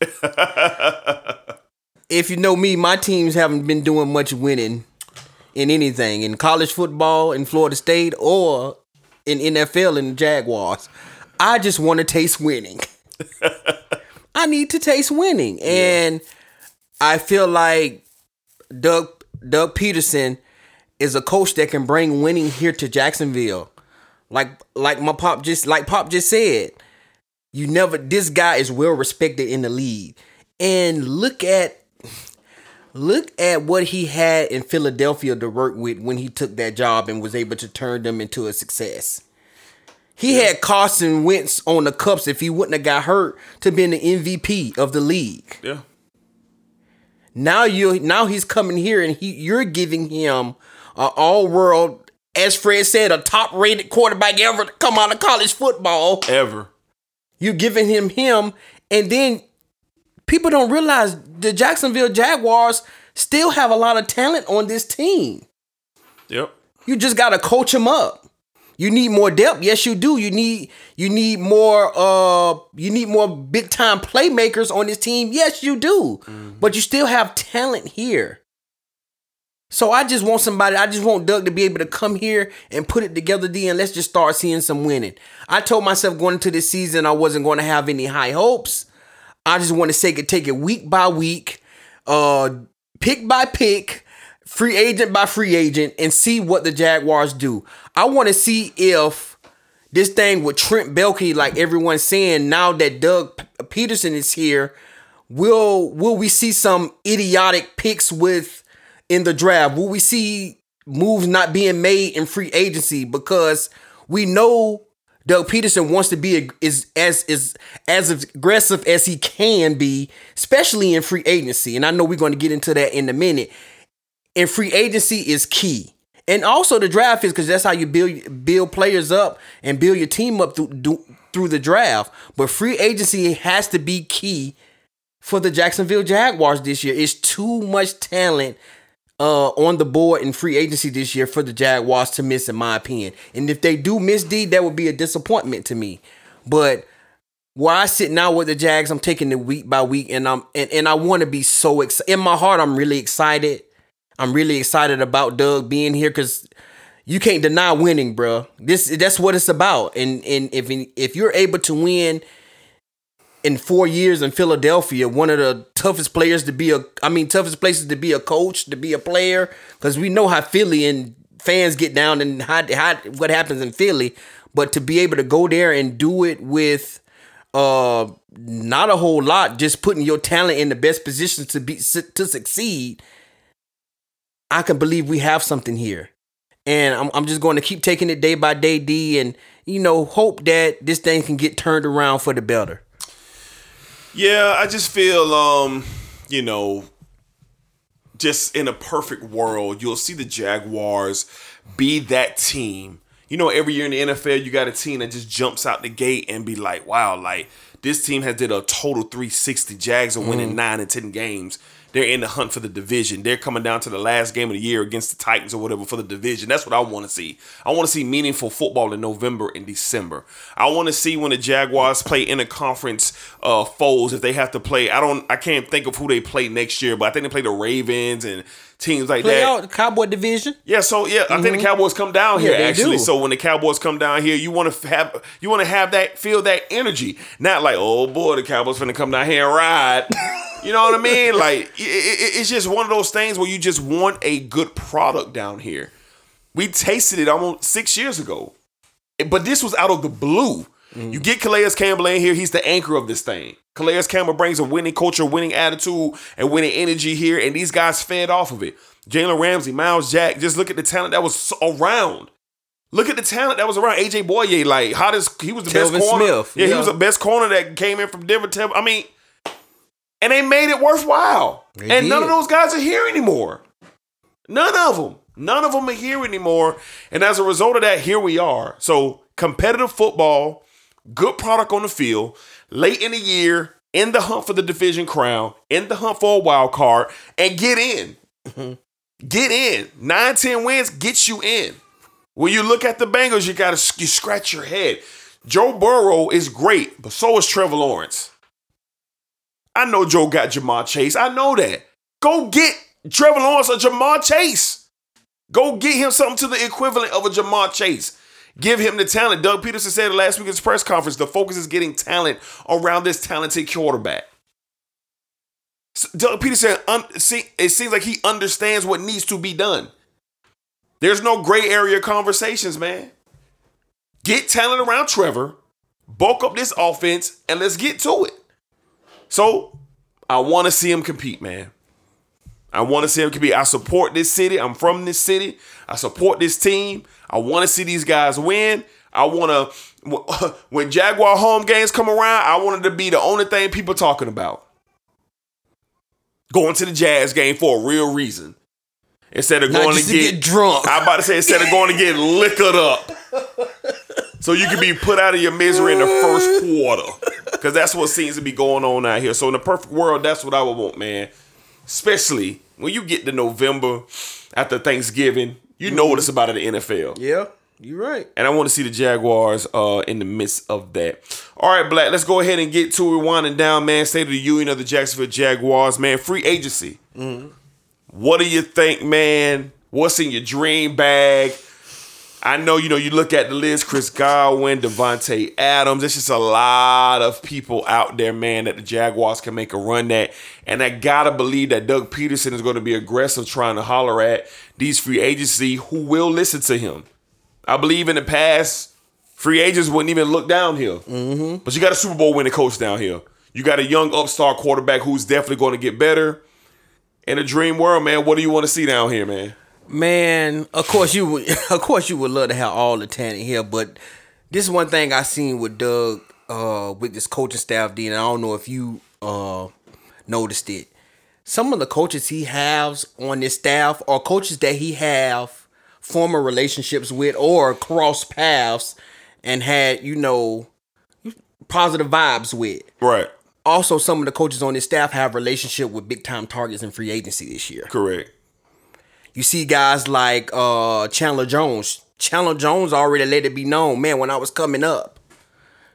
if you know me, my teams haven't been doing much winning in anything in college football in Florida State or in NFL in the Jaguars. I just want to taste winning. I need to taste winning, and I feel like Doug Doug Pederson is a coach that can bring winning here to Jacksonville. Like like my pop just like pop just said, you never this guy is well respected in the league. And look at look at what he had in Philadelphia to work with when he took that job and was able to turn them into a success. He had Carson Wentz on the cups if he wouldn't have got hurt to be the MVP of the league. Yeah. Now you now he's coming here and he you're giving him an all world, as Fred said, a top rated quarterback ever to come out of college football. Ever. You're giving him him, and then people don't realize the Jacksonville Jaguars still have a lot of talent on this team. Yep. You just gotta coach them up. You need more depth. Yes, you do. You need you need more uh you need more big time playmakers on this team. Yes, you do. But you still have talent here. So I just want somebody, I just want Doug to be able to come here and put it together, D, and let's just start seeing some winning. I told myself going into this season I wasn't going to have any high hopes. I just want to take it, take it week by week, uh, pick by pick, free agent by free agent, and see what the Jaguars do. I want to see if this thing with Trent Baalke, like everyone's saying, now that Doug Pederson is here, will will we see some idiotic picks with in the draft? Will we see moves not being made in free agency because we know Doug Pederson wants to be ag- is as is as aggressive as he can be, especially in free agency. And I know we're going to get into that in a minute. And free agency is key. And also the draft is because that's how you build build players up and build your team up through do, through the draft. But free agency has to be key for the Jacksonville Jaguars this year. It's too much talent uh, on the board in free agency this year for the Jaguars to miss, in my opinion. And if they do miss D, that would be a disappointment to me. But where I sit now with the Jags, I'm taking it week by week, and I'm and, and I want to be so excited. In my heart, I'm really excited. I'm really excited about Doug being here because you can't deny winning, bro. This that's what it's about. And and if if you're able to win in four years in Philadelphia, one of the toughest players to be a, I mean, toughest places to be a coach, to be a player, because we know how Philly and fans get down and how, how what happens in Philly. But to be able to go there and do it with uh not a whole lot, just putting your talent in the best position to be to succeed, I can believe we have something here. And I'm, I'm just going to keep taking it day by day, D, and you know, hope that this thing can get turned around for the better. Yeah, I just feel um, you know, just in a perfect world, you'll see the Jaguars be that team. You know, every year in the NFL, you got a team that just jumps out the gate and be like, wow, like this team has did a total 360. Jags are winning Mhm. nine and ten games. They're in the hunt for the division. They're coming down to the last game of the year against the Titans or whatever for the division. That's what I want to see. I want to see meaningful football in November and December. I want to see when the Jaguars play interconference uh, foes if they have to play. I don't. I can't think of who they play next year, but I think they play the Ravens and teams like Play that. out the Cowboy division. Yeah, so yeah, I think the mm-hmm. Cowboys come down here Yeah, actually. do. So when the Cowboys come down here, you want to have you want to have that feel that energy, not like oh boy, the Cowboys finna come down here and ride. you know what I mean? Like it, it- it's just one of those things where you just want a good product down here. We tasted it almost six years ago, but this was out of the blue. You get Calais Campbell in here; he's the anchor of this thing. Calais Campbell brings a winning culture, winning attitude, and winning energy here, and these guys fed off of it. Jalen Ramsey, Myles Jack, just look at the talent that was around. Look at the talent that was around. AJ Bouye, like hottest, he was the Telvin best corner. Smith, yeah, he was the best corner that came in from Denver. Tel- I mean, and they made it worthwhile. They and none of those guys are here anymore. None of them. None of them are here anymore. And as a result of that, here we are. So competitive football good product on the field, late in the year, in the hunt for the division crown, in the hunt for a wild card, and get in. Mm-hmm. Get in. Nine, 10 wins gets you in. When you look at the Bengals, you gotta you scratch your head. Joe Burrow is great, but so is Trevor Lawrence. I know Joe got Ja'Marr Chase. I know that. Go get Trevor Lawrence or Ja'Marr Chase. Go get him something to the equivalent of a Ja'Marr Chase. Give him the talent. Doug Pederson said it last week at his press conference. The focus is getting talent around this talented quarterback. So Doug Pederson, un- see, it seems like he understands what needs to be done. There's no gray area conversations, man. Get talent around Trevor, bulk up this offense, and let's get to it. So I want to see him compete, man. I want to see him compete. I support this city. I'm from this city. I support this team. I want to see these guys win. I want to, when Jaguar home games come around, I want it to be the only thing people talking about. Going to the Jags game for a real reason. Instead of Not going to to get, get drunk. I'm about to say instead of going to get liquored up. So you can be put out of your misery in the first quarter. Because that's what seems to be going on out here. So in the perfect world, that's what I would want, man. Especially when you get to November after Thanksgiving, you know what it's about in the NFL. Yeah, you're right. And I want to see the Jaguars uh, in the midst of that. All right, Black, let's go ahead and get to it. Winding down, man. State of the Union of the Jacksonville Jaguars, man. Free agency. What do you think, man? What's in your dream bag? I know, you know, you look at the list, Chris Godwin, Davante Adams. It's just a lot of people out there, man, that the Jaguars can make a run at. And I gotta believe that Doug Pederson is going to be aggressive trying to holler at these free agency who will listen to him. I believe in the past, free agents wouldn't even look down here. Mm-hmm. But you got a Super Bowl winning coach down here. You got a young upstart quarterback who's definitely going to get better. In a dream world, man, what do you want to see down here, man? Man, of course you would of course you would love to have all the talent here, but this is one thing I seen with Doug uh with this coaching staff, Dean. I don't know if you uh noticed it. Some of the coaches he has on his staff are coaches that he have former relationships with or cross paths and had, you know, positive vibes with. Right. Also, some of the coaches on his staff have relationship with big time targets in free agency this year. Correct. You see guys like uh Chandler Jones. Chandler Jones already let it be known, man, when I was coming up,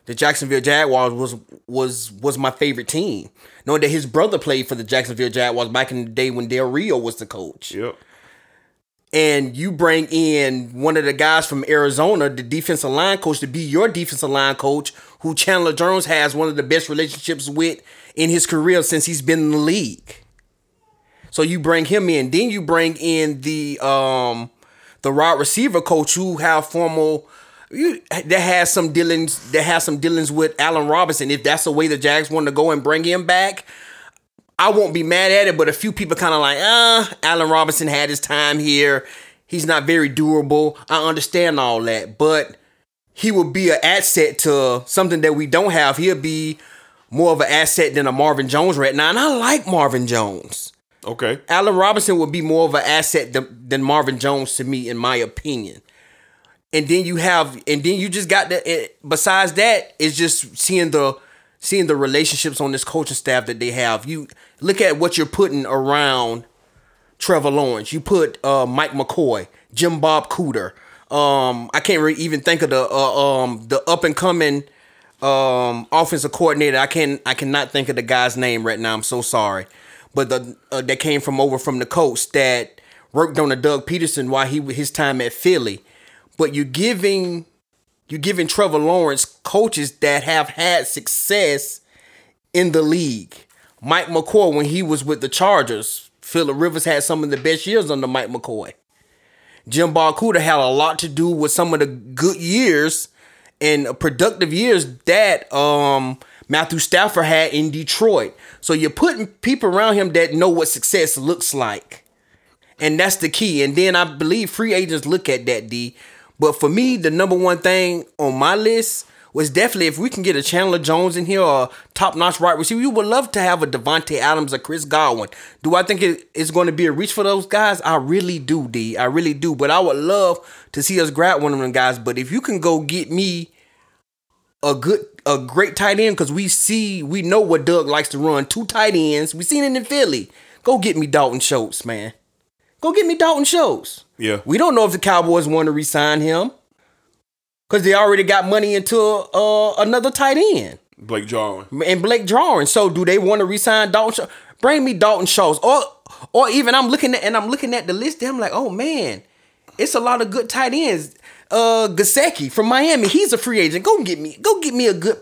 the Jacksonville Jaguars was was was my favorite team. Knowing that his brother played for the Jacksonville Jaguars back in the day when Del Rio was the coach. Yep. And you bring in one of the guys from Arizona, the defensive line coach, to be your defensive line coach, who Chandler Jones has one of the best relationships with in his career since he's been in the league. So you bring him in. Then you bring in the um the wide receiver coach who have formal you that has some dealings that has some dealings with Allen Robinson. If that's the way the Jags want to go and bring him back, I won't be mad at it. But a few people kind of like, ah, Allen Robinson had his time here. He's not very durable. I understand all that, but he would be an asset to something that we don't have. He'll be more of an asset than a Marvin Jones right now, and I like Marvin Jones. Okay. Allen Robinson would be more of an asset th- than Marvin Jones to me, in my opinion. And then you have, and then you just got the. eh, Besides that, it's just seeing the seeing the relationships on this coaching staff that they have. You look at what you're putting around Trevor Lawrence. You put uh, Mike McCoy, Jim Bob Cooter. Um, I can't even think of the uh, um the up and coming um offensive coordinator. I can I cannot think of the guy's name right now. I'm so sorry, but the uh, that came from over from the coast that worked on the Doug Pederson while he his time at Philly. But you're giving you're giving Trevor Lawrence coaches that have had success in the league. Mike McCoy when he was with the Chargers, Philip Rivers had some of the best years under Mike McCoy. Jim Bob Cooter had a lot to do with some of the good years and productive years that um Matthew Stafford had in Detroit. So you're putting people around him that know what success looks like. And that's the key. And then I believe free agents look at that D. But for me, the number one thing on my list was definitely if we can get a Chandler Jones in here or top-notch right receiver, we would love to have a Davante Adams or Chris Godwin. Do I think it- it's going to be a reach for those guys? I really do, D. I really do. But I would love to see us grab one of them guys. But if you can go get me a good a great tight end because we see we know what Doug likes to run two tight ends. We seen it in Philly. Go get me Dalton Schultz, man. Go get me Dalton Schultz. Yeah. We don't know if the Cowboys want to resign him because they already got money into uh, another tight end Blake Jarwin. and Blake Jarwin. So do they want to resign Dalton? Schultz? Bring me Dalton Schultz, or or even I'm looking at and I'm looking at the list. And I'm like, oh man, it's a lot of good tight ends. Uh, Gesicki from Miami, he's a free agent. Go get me, go get me a good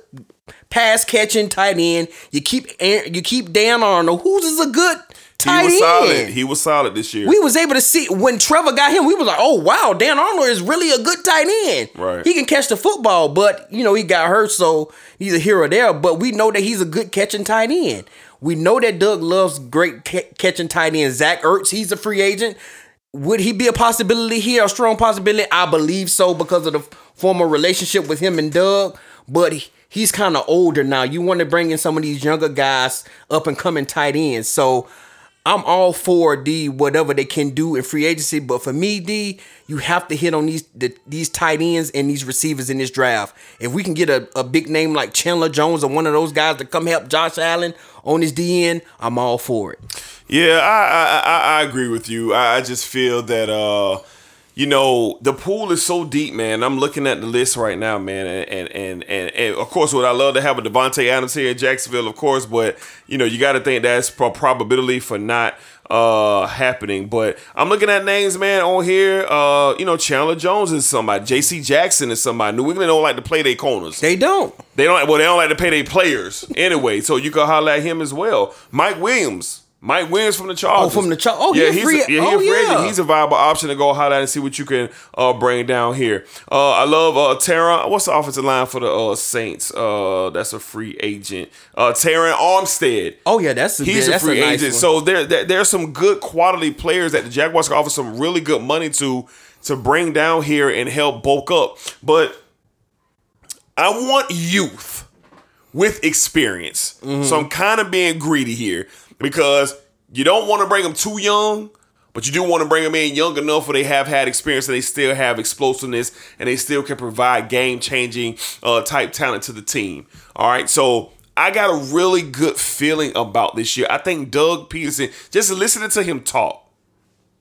pass catching tight end. You keep you keep Dan Arnold, who's is a good tight end? He was end. solid. He was solid this year. We was able to see when Trevor got him. We was like, oh wow, Dan Arnold is really a good tight end. Right. He can catch the football, but you know he got hurt, so he's a hero there. But we know that he's a good catching tight end. We know that Doug loves great ca- catching tight end. Zach Ertz, he's a free agent. Would he be a possibility here? A strong possibility? I believe so because of the former relationship with him and Doug. But he- he's kind of older now. You want to bring in some of these younger guys, up and coming tight ends. So I'm all for D whatever they can do in free agency, but for me, D, you have to hit on these the, these tight ends and these receivers in this draft. If we can get a, a big name like Chandler Jones or one of those guys to come help Josh Allen on his DN, I'm all for it. Yeah, I I, I, I agree with you. I, I just feel that uh, you know, the pool is so deep, man. I'm looking at the list right now, man, and and and, and, of course, would I love to have a Davante Adams here in Jacksonville, of course, but you know, you got to think that's pro- probability for not uh happening. But i'm looking at names man on here. Uh you know chandler jones is somebody. Jc jackson is somebody. New england don't like to play their corners. They don't. they don't well they don't like to pay their players. Anyway so you can holler at him as well. Mike williams Mike Williams from the Chargers. Oh, from the Char- oh, he a he's free- yeah, oh, a free agent. yeah. He's a viable option to go highlight and see what you can uh, bring down here. Uh, I love uh, Terron. What's the offensive line for the uh, Saints? Uh, that's a free agent. Uh, Terron Armstead. Oh yeah, that's a, He's that's a free nice agent. one. So there, there, there's some good quality players that the Jaguars can offer some really good money to to bring down here and help bulk up. But I want youth with experience. So I'm kind of being greedy here because you don't want to bring them too young, but you do want to bring them in young enough where they have had experience and they still have explosiveness and they still can provide game changing uh, type talent to the team. All right, so I got a really good feeling about this year. I think Doug Pederson, just listening to him talk,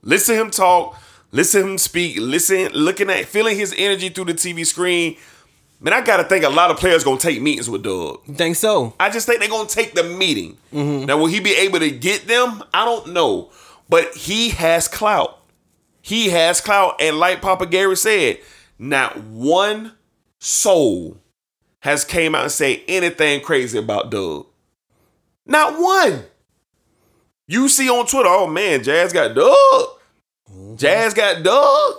listen to him talk, listen to him speak, listen, looking at, feeling his energy through the TV screen. Man, I gotta think a lot of players gonna take meetings with Doug. Think so? I just think they're gonna take the meeting. Mm-hmm. Now, will he be able to get them? I don't know, but he has clout. He has clout, and like Papa Gary said, not one soul has came out and say anything crazy about Doug. Not one. You see on Twitter, oh man, Jags got Doug. Mm-hmm. Jags got Doug.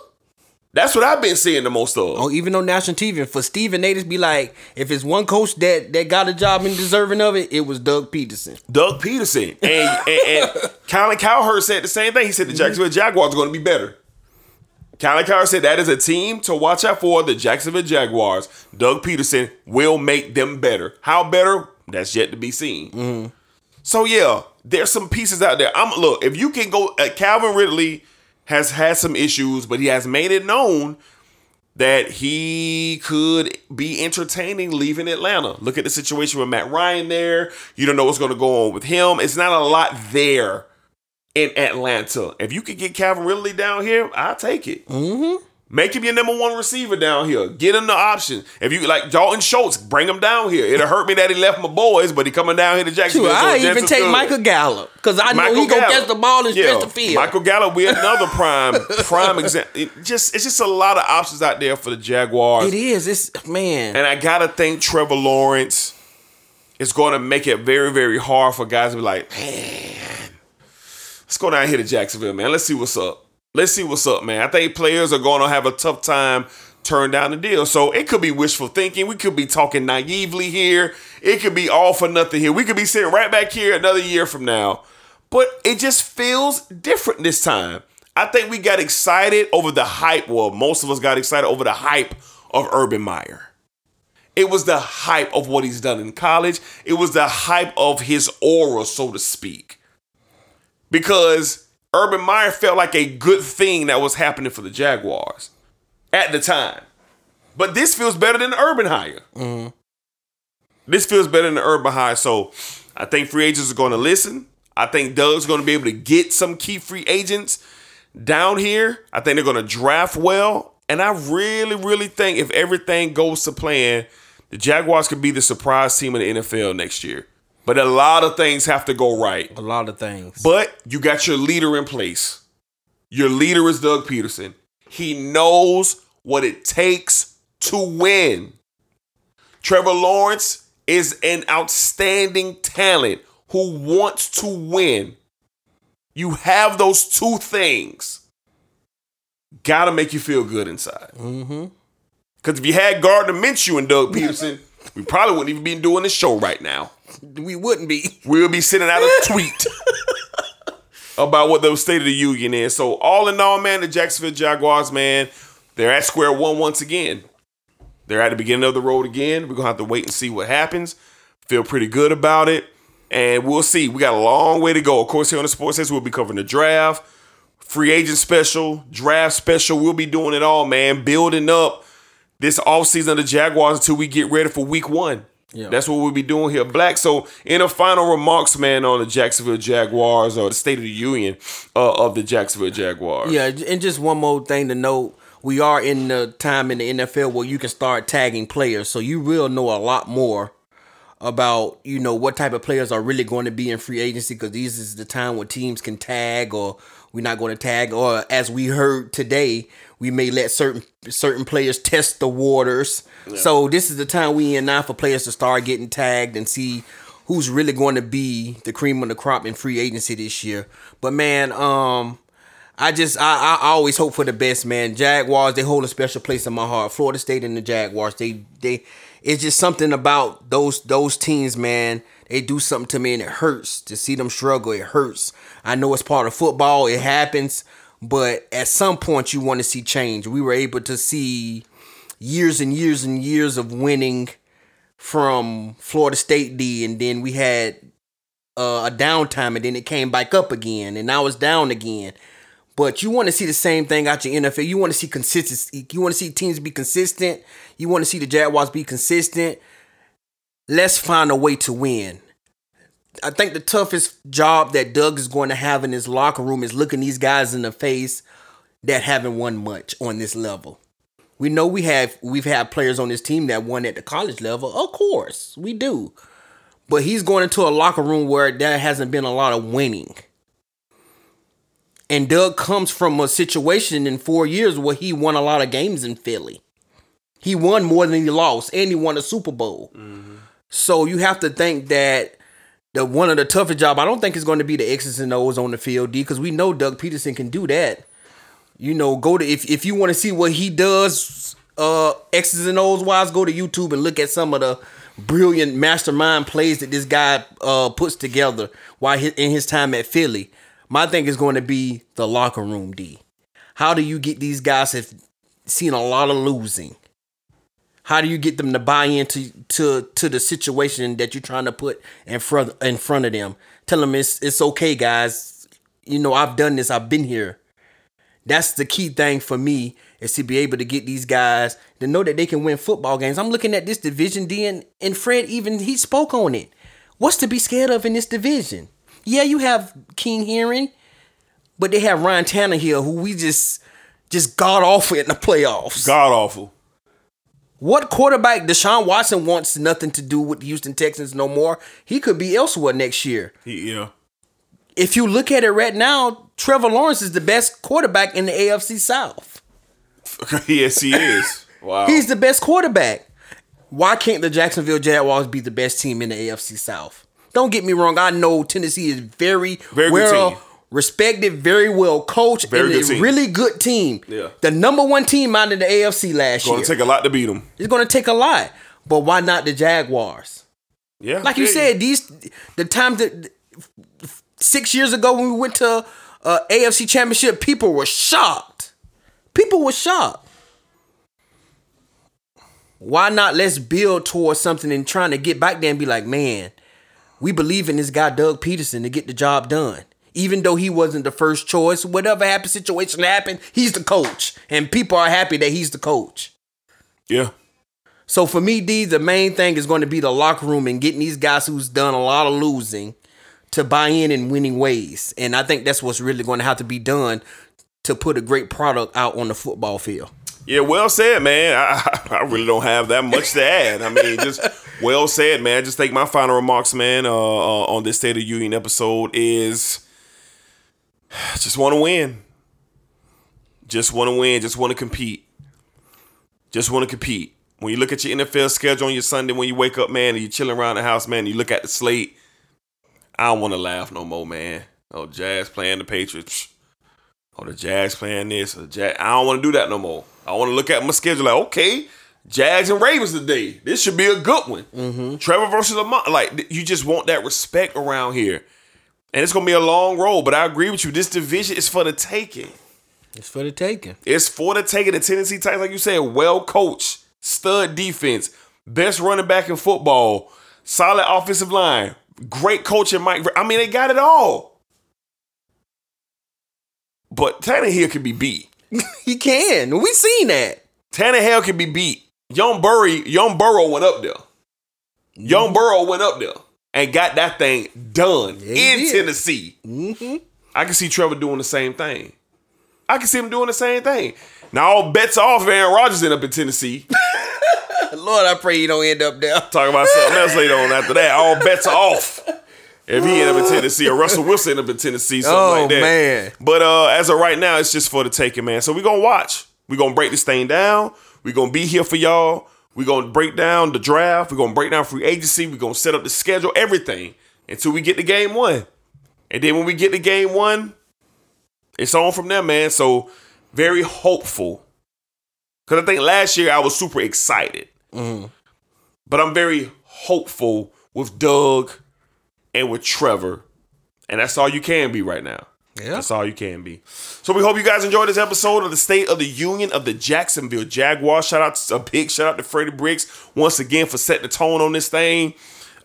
That's what I've been seeing the most of. Oh, even on national TV, and for Stephen A. to be like, if it's one coach that that got a job and deserving of it, it was Doug Pederson. Doug Pederson and and, and Colin Cowherd said the same thing. He said the Jacksonville Jaguars are going to be better. Colin Cowherd said that is a team to watch out for. The Jacksonville Jaguars. Doug Pederson will make them better. How better? That's yet to be seen. So yeah, there's some pieces out there. I'm look if you can go. Uh, Calvin Ridley has had some issues, but he has made it known that he could be entertaining leaving Atlanta. Look at the situation with Matt Ryan there. You don't know what's going to go on with him. It's not a lot there in Atlanta. If you could get Calvin Ridley down here, I'll take it. Mm-hmm. Make him your number one receiver down here. Get him the option. If you like Dalton Schultz, bring him down here. It'll hurt me that he left my boys, but he coming down here to Jacksonville. So I even take good. Michael Gallup because I know Michael he gonna catch the ball and Yeah, stretch the field. Michael Gallup, we another prime prime example. It just it's just a lot of options out there for the Jaguars. it is. It's man. And I gotta think Trevor Lawrence is going to make it very, very hard for guys to be like, man, let's go down here to Jacksonville, man. Let's see what's up. Let's see what's up, man. I think players are going to have a tough time turn down the deal. So it could be wishful thinking. We could be talking naively here. It could be all for nothing here. We could be sitting right back here another year from now. But it just feels different this time. I think we got excited over the hype. Well, most of us got excited over the hype of Urban Meyer. It was the hype of what he's done in college. It was the hype of his aura, so to speak. Because Urban Meyer felt like a good thing that was happening for the Jaguars at the time. But this feels better than Urban hire. Mm-hmm. This feels better than Urban High. So I think free agents are going to listen. I think Doug's going to be able to get some key free agents down here. I think they're going to draft well. And I really, really think if everything goes to plan, the Jaguars could be the surprise team in the NFL next year. But a lot of things have to go right. A lot of things. But you got your leader in place. Your leader is Doug Pederson. He knows what it takes to win. Trevor Lawrence is an outstanding talent who wants to win. You have those two things. Gotta make you feel good inside. Mm-hmm. Because if you had Gardner Minshew and Doug Pederson, we probably wouldn't even be doing this show right now. We wouldn't be. We'll be sending out a tweet about what the state of the union is. So all in all, man, the Jacksonville Jaguars, man, they're at square one once again. They're at the beginning of the road again. We're gonna have to wait and see what happens. Feel pretty good about it. And we'll see. We got a long way to go. Of course, here on the Sports Sense, we'll be covering the draft, free agent special, draft special. We'll be doing it all, man. Building up this offseason of the Jaguars until we get ready for week one. Yeah. That's what we'll be doing here, Black. So, in a final remarks, man, on the Jacksonville Jaguars or the State of the Union uh, of the Jacksonville Jaguars. Yeah, and just one more thing to note. We are in the time in the NFL where you can start tagging players. So you will know a lot more about, you know, what type of players are really going to be in free agency because this is the time where teams can tag or we're not going to tag or as we heard today, we may let certain certain players test the waters. So this is the time we in now for players to start getting tagged and see who's really going to be the cream of the crop in free agency this year. But man, um I just I, I always hope for the best, man. Jaguars, they hold a special place in my heart. Florida State and the Jaguars, they they it's just something about those those teams, man. They do something to me and it hurts to see them struggle. It hurts. I know it's part of football, it happens, but at some point you want to see change. We were able to see years and years and years of winning from Florida State D, and then we had uh, a downtime, and then it came back up again, and now it's down again. But you want to see the same thing out your NFL. You want to see consistency. You want to see teams be consistent. You want to see the Jaguars be consistent. Let's find a way to win. I think the toughest job that Doug is going to have in his locker room is looking these guys in the face that haven't won much on this level. We know we have we've had players on this team that won at the college level. Of course, we do. But he's going into a locker room where there hasn't been a lot of winning. And Doug comes from a situation in four years where he won a lot of games in Philly. He won more than he lost, and he won a Super Bowl. Mm-hmm. So you have to think that the one of the toughest job. I don't think it's going to be the X's and O's on the field, D, because we know Doug Pederson can do that. You know, go to if if you want to see what he does, uh, X's and O's wise, go to YouTube and look at some of the brilliant mastermind plays that this guy uh puts together while he, in his time at Philly. My thing is going to be the locker room, D. How do you get these guys have seen a lot of losing? How do you get them to buy into to to the situation that you're trying to put in front in front of them? Tell them it's it's okay, guys. You know I've done this. I've been here. That's the key thing for me is to be able to get these guys to know that they can win football games. I'm looking at this division, D, and, and Fred even he spoke on it. What's to be scared of in this division? Yeah, you have King Henry, but they have Ryan Tannehill, who we just just god awful in the playoffs. God awful. What quarterback Deshaun Watson wants nothing to do with the Houston Texans no more? He could be elsewhere next year. Yeah. If you look at it right now, Trevor Lawrence is the best quarterback in the AFC South. yes, he is. Wow. He's the best quarterback. Why can't the Jacksonville Jaguars be the best team in the AFC South? Don't get me wrong. I know Tennessee is very, Very good well team. Respected, very well coached, Very and good a team. really good team. Yeah. The number one team out of the AFC last it's Going year. It's going to take a lot to beat them. it's going to take a lot. But why not the Jaguars? Yeah. Like you Yeah. said, these the time that six years ago when we went to uh, AFC Championship, people were shocked. People were shocked. Why not? Let's build towards something and trying to get back there and be like, man, we believe in this guy Doug Pederson to get the job done. Even though he wasn't the first choice, whatever happened, situation happened, he's the coach, and people are happy that he's the coach. Yeah. So for me, D, the main thing is going to be the locker room and getting these guys who's done a lot of losing to buy in in winning ways. And I think that's what's really going to have to be done to put a great product out on the football field. Yeah, well said, man. I, I really don't have that much to add. I mean, just well said, man. Just think my final remarks, man, uh, uh, on this State of Union episode is just want to win. Just want to win. Just want to compete. Just want to compete. When you look at your NFL schedule on your Sunday, when you wake up, man, and you're chilling around the house, man, and you look at the slate, I don't want to laugh no more, man. Oh, Jags playing the Patriots. Oh, the Jags playing this. Or the Jag- I don't want to do that no more. I want to look at my schedule like, okay, Jags and Ravens today. This should be a good one. Mm-hmm. Trevor versus Lamont. Like, you just want that respect around here. And it's going to be a long road, but I agree with you. This division is for the taking. It's for the taking. It's for the taking. The Tennessee Titans, like you said, well coached, stud defense, best running back in football, solid offensive line, great coaching. Mike, I mean, they got it all. But Tannehill can be beat. he can. We seen that. Tannehill can be beat. Young Burry, Young Burrow went up there. Young mm-hmm. Burrow went up there and got that thing done Yeah, in did. Tennessee. Mm-hmm. I can see Trevor doing the same thing. I can see him doing the same thing. Now all bets are off. if Aaron Rodgers end up in Tennessee. Lord, I pray you don't end up there. Talking about something else later on after that. All bets are off. If he end up in Tennessee or Russell Wilson end up in Tennessee, something Oh, like that. man. But uh, as of right now, it's just for the taking, man. So we're gonna watch. We're gonna break this thing down. We're gonna be here for y'all. We're gonna break down the draft. We're gonna break down free agency. We're gonna set up the schedule, everything until we get to game one. And then when we get to game one, it's on from there, man. So very hopeful. Cause I think last year I was super excited. Mm-hmm. But I'm very hopeful with Doug and with Trevor. And that's all you can be right now. Yeah. That's all you can be. So we hope you guys enjoyed this episode of the State of the Union of the Jacksonville Jaguars. Shout out to a big shout out to Freddie Bricks once again for setting the tone on this thing.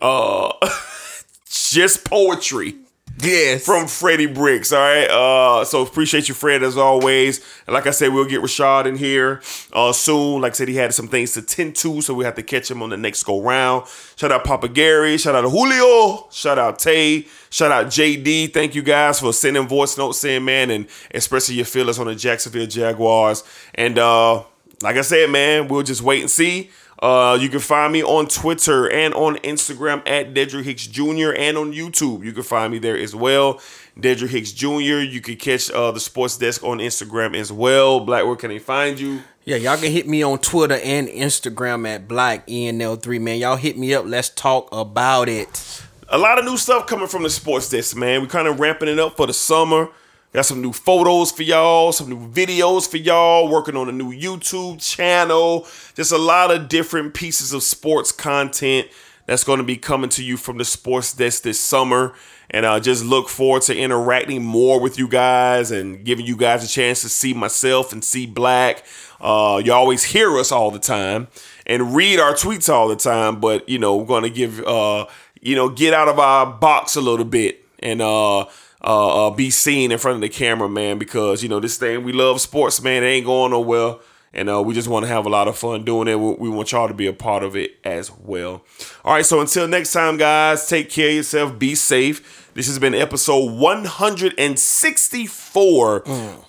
Uh just poetry. Yes. From Freddie Bricks. All right. Uh so appreciate you, Fred, as always. And like I said, we'll get Rashad in here uh soon. Like I said, he had some things to tend to, so we have to catch him on the next go round. Shout out Papa Gary, shout out Julio, shout out Tay, shout out JD. Thank you guys for sending voice notes saying, man, and expressing your feelings on the Jacksonville Jaguars. And uh like I said, man, we'll just wait and see. Uh, you can find me on Twitter and on Instagram at Dedrick Hicks Jr. and on YouTube. You can find me there as well. Dedrick Hicks Jr. You can catch uh, the Sports Desk on Instagram as well. Black, where can they find you? Yeah, y'all can hit me on Twitter and Instagram at Black ENL3, man. Y'all hit me up. Let's talk about it. A lot of new stuff coming from the Sports Desk, man. We're kind of ramping it up for the summer. Got some new photos for y'all, some new videos for y'all, working on a new YouTube channel. Just a lot of different pieces of sports content that's going to be coming to you from the Sports Desk this summer. And I uh, just look forward to interacting more with you guys and giving you guys a chance to see myself and see Black. Uh, you always hear us all the time and read our tweets all the time, but you know, we're going to give, uh, you know, get out of our box a little bit and, uh, uh, uh, be seen in front of the camera, man, because you know this thing we love sports, man. It ain't going nowhere, and uh, we just want to have a lot of fun doing it. We, we want y'all to be a part of it as well. All right, so until next time, guys, take care of yourself, be safe. This has been episode 164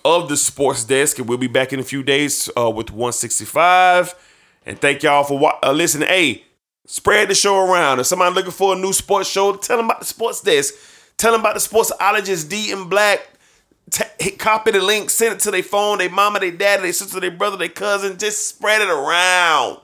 of the Sports Desk, and we'll be back in a few days uh, with 165. And thank y'all for wa- uh, listening. Hey, spread the show around. If somebody looking for a new sports show, tell them about the Sports Desk. Tell them about the sportsologist D and Black. T- copy the link, send it to their phone, their mama, their daddy, their sister, their brother, their cousin. Just spread it around.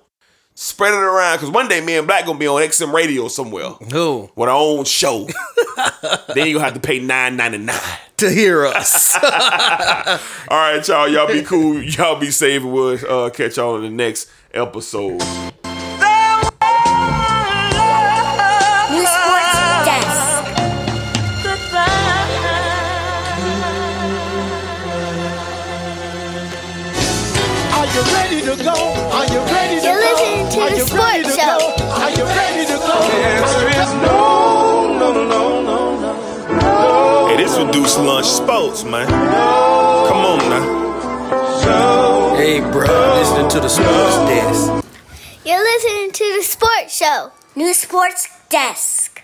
Spread it around. Because one day me and Black gonna be on XM radio somewhere. Who? With our own show. then you have to pay nine ninety nine. To hear us. All right, y'all. Y'all be cool. Y'all be safe. We'll uh, catch y'all in the next episode. Lunch sports, man. Come on now. hey, bro, listening to the Sports Desk. You're listening to the sports show. New Sports Desk.